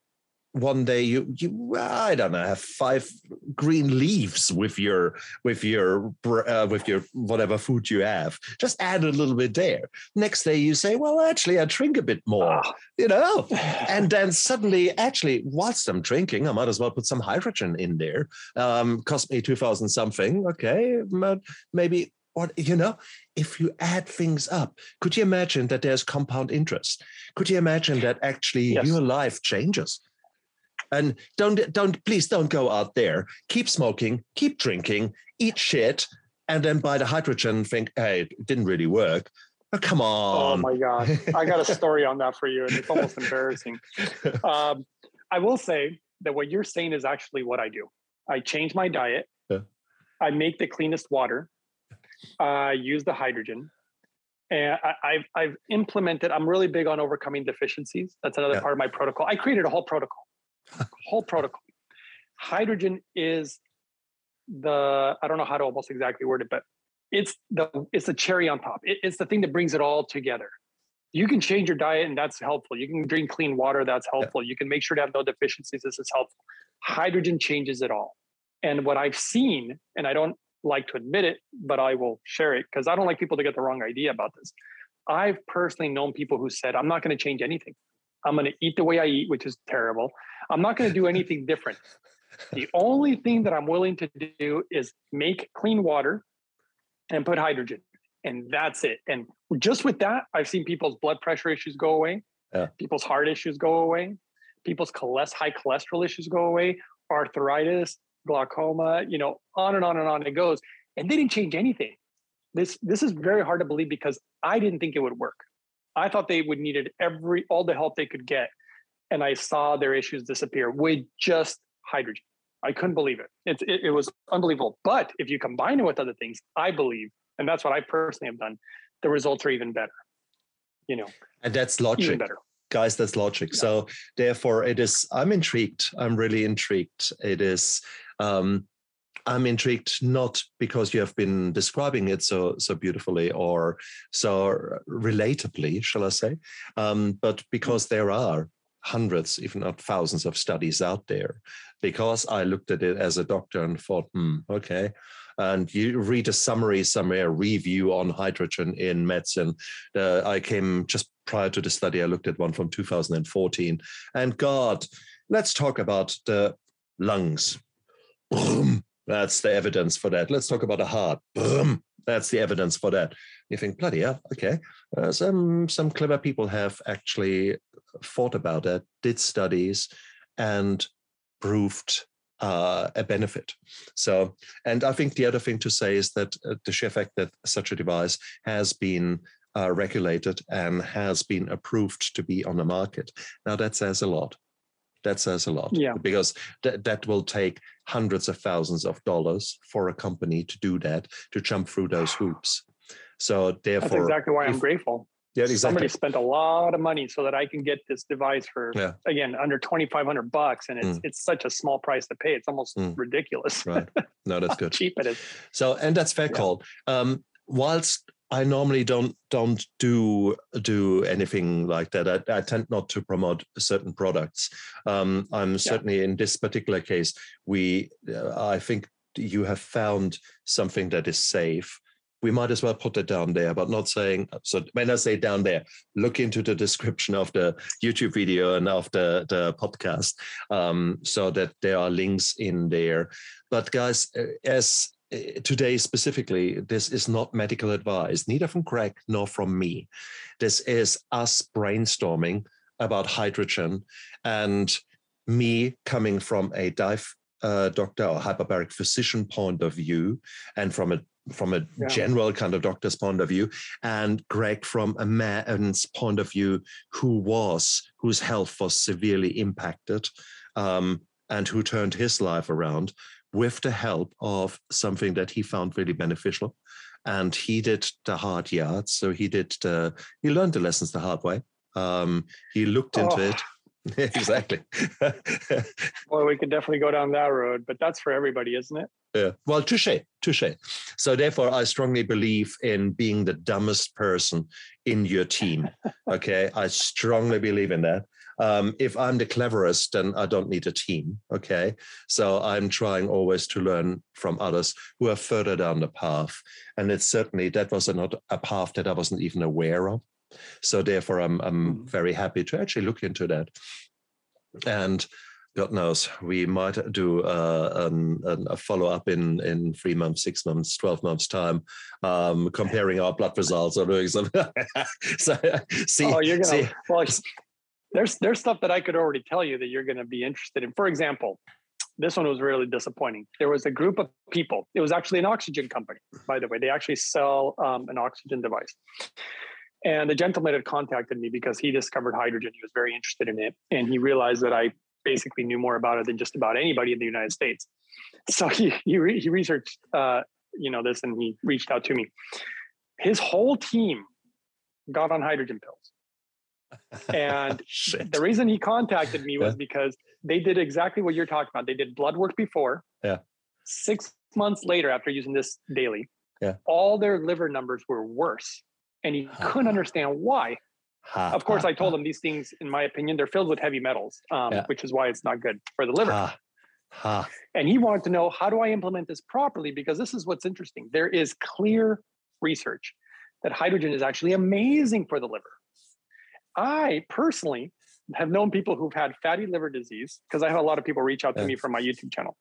one day you you I don't know have five green leaves with your with your uh, with your whatever food you have. Just add a little bit there. Next day you say, well, actually, I drink a bit more, oh. you know, and then suddenly, actually, whilst I'm drinking, I might as well put some hydrogen in there. Um, cost me two thousand something. Okay, but maybe what you know if you add things up could you imagine that there's compound interest could you imagine that actually yes. your life changes and don't don't please don't go out there. Keep smoking, keep drinking, eat shit, and then buy the hydrogen. Think, hey, it didn't really work. Oh, come on. Oh my god, I got a story on that for you, and it's almost embarrassing. Um, I will say that what you're saying is actually what I do. I change my diet. Yeah. I make the cleanest water. I use the hydrogen and I, have I've implemented. I'm really big on overcoming deficiencies. That's another yeah. part of my protocol. I created a whole protocol whole protocol. Hydrogen is the I don't know how to almost exactly word it, but it's the it's the cherry on top. It, it's the thing that brings it all together. You can change your diet, and that's helpful. You can drink clean water, that's helpful. Yeah. You can make sure to have no deficiencies. This is helpful. Hydrogen changes it all. And what I've seen, and I don't like to admit it, but I will share it because I don't like people to get the wrong idea about this. I've personally known people who said, I'm not going to change anything. I'm going to eat the way I eat, which is terrible. I'm not going to do anything different. The only thing that I'm willing to do is make clean water and put hydrogen. And that's it. And just with that, I've seen people's blood pressure issues go away, yeah. people's heart issues go away, people's high cholesterol issues go away, arthritis, glaucoma, you know, on and on and on it goes. And they didn't change anything. This this is very hard to believe because I didn't think it would work. I thought they would needed every all the help they could get, and I saw their issues disappear with just hydrogen. I couldn't believe it. It's, it. It was unbelievable. But if you combine it with other things, I believe, and that's what I personally have done, the results are even better. You know, and that's logic. Guys, that's logic. Yeah. So therefore, it is. I'm intrigued. I'm really intrigued. It is. Um, I'm intrigued not because you have been describing it so so beautifully or so relatably, shall I say, um, but because there are hundreds, if not thousands, of studies out there. Because I looked at it as a doctor and thought, hmm, okay. And you read a summary somewhere, review on hydrogen in medicine. Uh, I came just prior to the study. I looked at one from 2014, and God, let's talk about the lungs. Boom that's the evidence for that. Let's talk about a heart. Boom. That's the evidence for that. You think, bloody hell, okay. Uh, some some clever people have actually thought about that, did studies, and proved uh, a benefit. So, and I think the other thing to say is that uh, the sheer fact that such a device has been uh, regulated and has been approved to be on the market. Now that says a lot. That says a lot. Yeah. Because th- that will take hundreds of thousands of dollars for a company to do that, to jump through those hoops. So therefore, That's exactly why I'm grateful. yeah, exactly. Somebody spent a lot of money so that I can get this device for Yeah. again under 2,500 bucks, and it's Mm. it's such a small price to pay. It's almost Mm. ridiculous. Right. No, that's how good. cheap it is. So, and that's fair Yeah. call. Um, whilst I normally don't don't do do anything like that. I, I tend not to promote certain products. Um, I'm certainly in this particular case. We, uh, I think you have found something that is safe. We might as well put it down there, but not saying so. When I say down there, look into the description of the YouTube video and of the, the podcast um, so that there are links in there. But guys, uh, as today specifically, this is not medical advice, neither from Greg nor from me. This is us brainstorming about hydrogen and me coming from a dive uh, doctor or hyperbaric physician point of view and from a from a Yeah. general kind of doctor's point of view and greg from a man's point of view who was whose health was severely impacted um, and who turned his life around with the help of something that he found really beneficial and he did the hard yards so he did the he learned the lessons the hard way um, he looked into Oh. it exactly Well, we could definitely go down that road, but that's for everybody, isn't it? Yeah. Well, touche, touche. So therefore, I strongly believe in being the dumbest person in your team. Okay, I strongly believe in that. Um, if I'm the cleverest, then I don't need a team. Okay, so I'm trying always to learn from others who are further down the path, and it's certainly that was not a path that I wasn't even aware of. So therefore, I'm I'm Mhm. very happy to actually look into that. And God knows, we might do uh, an, an, a follow up in in three months, six months, twelve months time, um, comparing our blood results or doing something. so see, oh, you're gonna. see, Well, it's- there's there's stuff that I could already tell you that you're going to be interested in. For example, this one was really disappointing. There was a group of people. It was actually an oxygen company, by the way. They actually sell um, an oxygen device. And the gentleman had contacted me because he discovered hydrogen. He was very interested in it, and he realized that I basically knew more about it than just about anybody in the United States. So he he, re- he researched uh, you know this, and he reached out to me. His whole team got on hydrogen pills. And the reason he contacted me was Yeah. because they did exactly what you're talking about. They did blood work before. Yeah. Six months later, after using this daily, Yeah. all their liver numbers were worse. And he couldn't understand why. Ha, Of course, ha, I told him these things, in my opinion, they're filled with heavy metals, um, Yeah. which is why it's not good for the liver. And he wanted to know how do I implement this properly? Because this is what's interesting. There is clear research that hydrogen is actually amazing for the liver. I personally have known people who've had fatty liver disease because I have a lot of people reach out to Yeah. me from my YouTube channel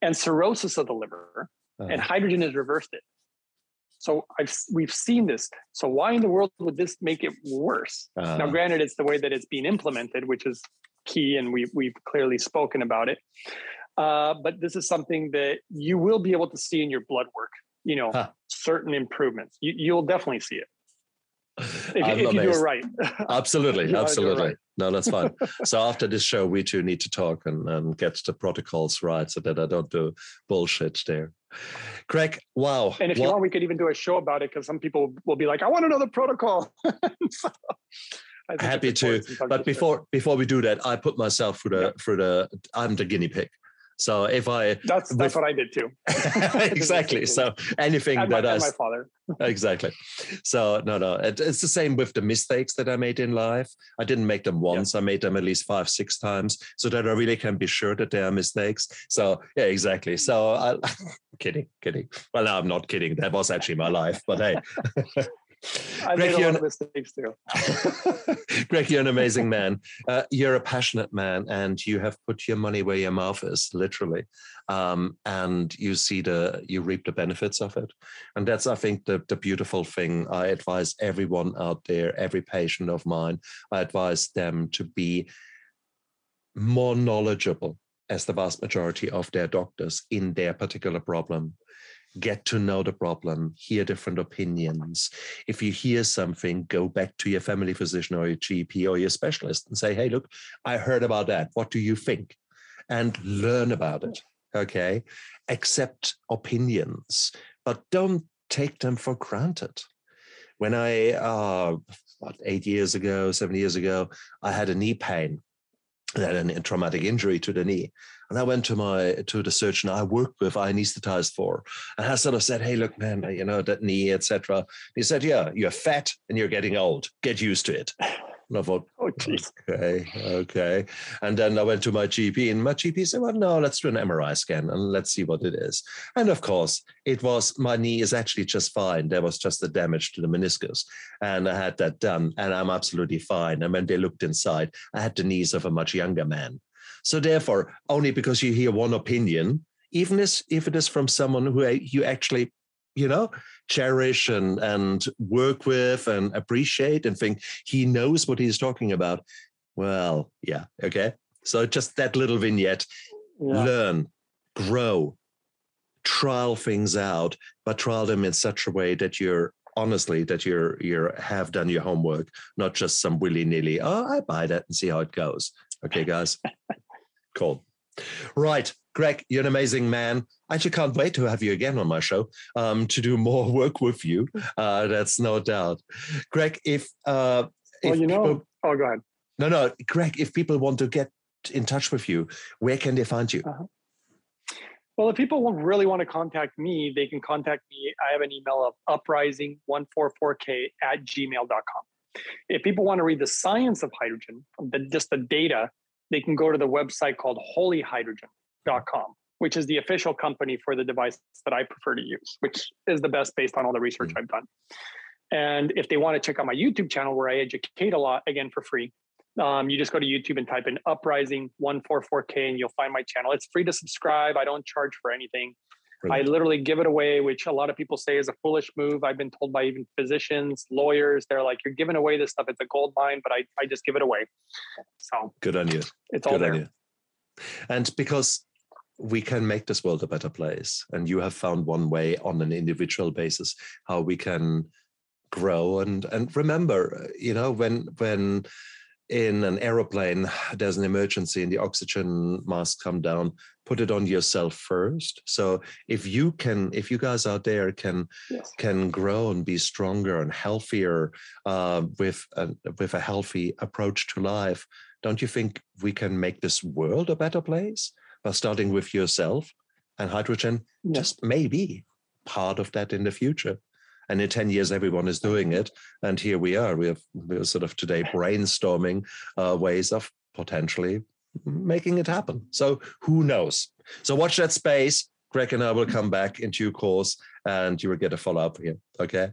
and cirrhosis of the liver, and Uh, hydrogen has reversed it. So I've we've seen this. So why in the world would this make it worse? now, uh, granted, it's the way that it's being implemented, which is key, and we we've clearly spoken about it. Uh, but this is something that you will be able to see in your blood work. You know, Huh. certain improvements. You, you'll definitely see it if, if you do right. Absolutely, You wanna do it absolutely. right. No, that's fine. so after this show, we two need to talk and, and get the protocols right so that I don't do bullshit there. Craig, wow. And if you want, we could even do a show about it because some people will be like, "I want to know the protocol." So, Happy to, but before before we do that, I put myself through the Yeah. through the I'm the guinea pig. So if I that's that's what I did too. exactly, so anything And my, that I my father. exactly, so no, no, it, it's the same with the mistakes that I made in life. I didn't make them once; I made them at least five, six times, so that I really can be sure that they are mistakes. So yeah, exactly. So I, kidding, kidding. Well, no, I'm not kidding. That was actually my life, but hey. I Greg, made a you're lot an- of mistakes too. Greg, you're an amazing man. Uh, you're a passionate man, and you have put your money where your mouth is, literally. Um, and you see the, you reap the benefits of it, and that's, I think, the the beautiful thing. I advise everyone out there, every patient of mine, I advise them to be more knowledgeable as the vast majority of their doctors in their particular problem get to know the problem, hear different opinions. If you hear something, go back to your family physician or your GP or your specialist and say, hey, look, I heard about that. What do you think? And learn about it. Okay. Accept opinions, but don't take them for granted. When I, uh, what, eight years ago, seven years ago, I had a knee pain, had a traumatic injury to the knee. And I went to my to the surgeon I worked with, I anesthetized for, and I sort of said, "Hey, look, man, you know that knee, etc." He said, "Yeah, you're fat and you're getting old. Get used to it." And I thought, oh, geez. Okay, okay. And then I went to my GP, and my GP said, well, no, let's do an MRI scan and let's see what it is. And of course, it was my knee is actually just fine. There was just the damage to the meniscus. And I had that done, and I'm absolutely fine. And when they looked inside, I had the knees of a much younger man. So therefore, only because you hear one opinion, even if it is from someone who you actually, you know, cherish and, and work with and appreciate and think he knows what he's talking about. Well, yeah, okay. So just that little vignette, yeah. learn, grow, trial things out, but trial them in such a way that you're honestly that you're you have done your homework, not just some willy nilly. Oh, I buy that and see how it goes. Okay, guys. Cool. Right. Greg, you're an amazing man. I actually can't wait to have you again on my show um, to do more work with you. Uh, that's no doubt. Greg, if, uh, if well, you know, people, oh, go ahead. No, no, Greg, if people want to get in touch with you, where can they find you? Uh-huh. Well, if people really want to contact me, they can contact me. I have an email of uprising144k at gmail.com. If people want to read the science of hydrogen, the, just the data, they can go to the website called holyhydrogen.com, which is the official company for the device that I prefer to use, which is the best based on all the research mm-hmm. I've done. And if they want to check out my YouTube channel where I educate a lot, again for free, um, you just go to YouTube and type in Uprising 144K and you'll find my channel. It's free to subscribe. I don't charge for anything. I literally give it away, which a lot of people say is a foolish move. I've been told by even physicians, lawyers, they're like, you're giving away this stuff. It's a gold mine, but I, I just give it away. So good on you. It's all there. You. And because we can make this world a better place, and you have found one way on an individual basis how we can grow. And and remember, you know, when when in an aeroplane there's an emergency and the oxygen mask come down put it on yourself first. So if you can if you guys out there can yes. can grow and be stronger and healthier uh, with a, with a healthy approach to life don't you think we can make this world a better place starting with yourself and hydrogen yes. just maybe part of that in the future. And in 10 years everyone is doing it. And here we are. We have we're sort of today brainstorming uh, ways of potentially making it happen. So who knows? So watch that space. Greg and i will come back in due course and you will get a follow-up here okay?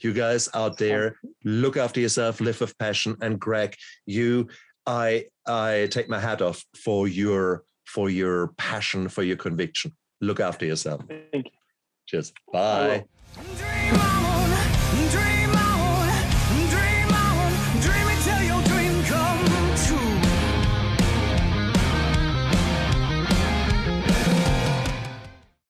You guys out there look after yourself live with passion. And greg you i i take my hat off for your for your passion for your conviction. Look after yourself. Thank you. Cheers. Bye. Dream on.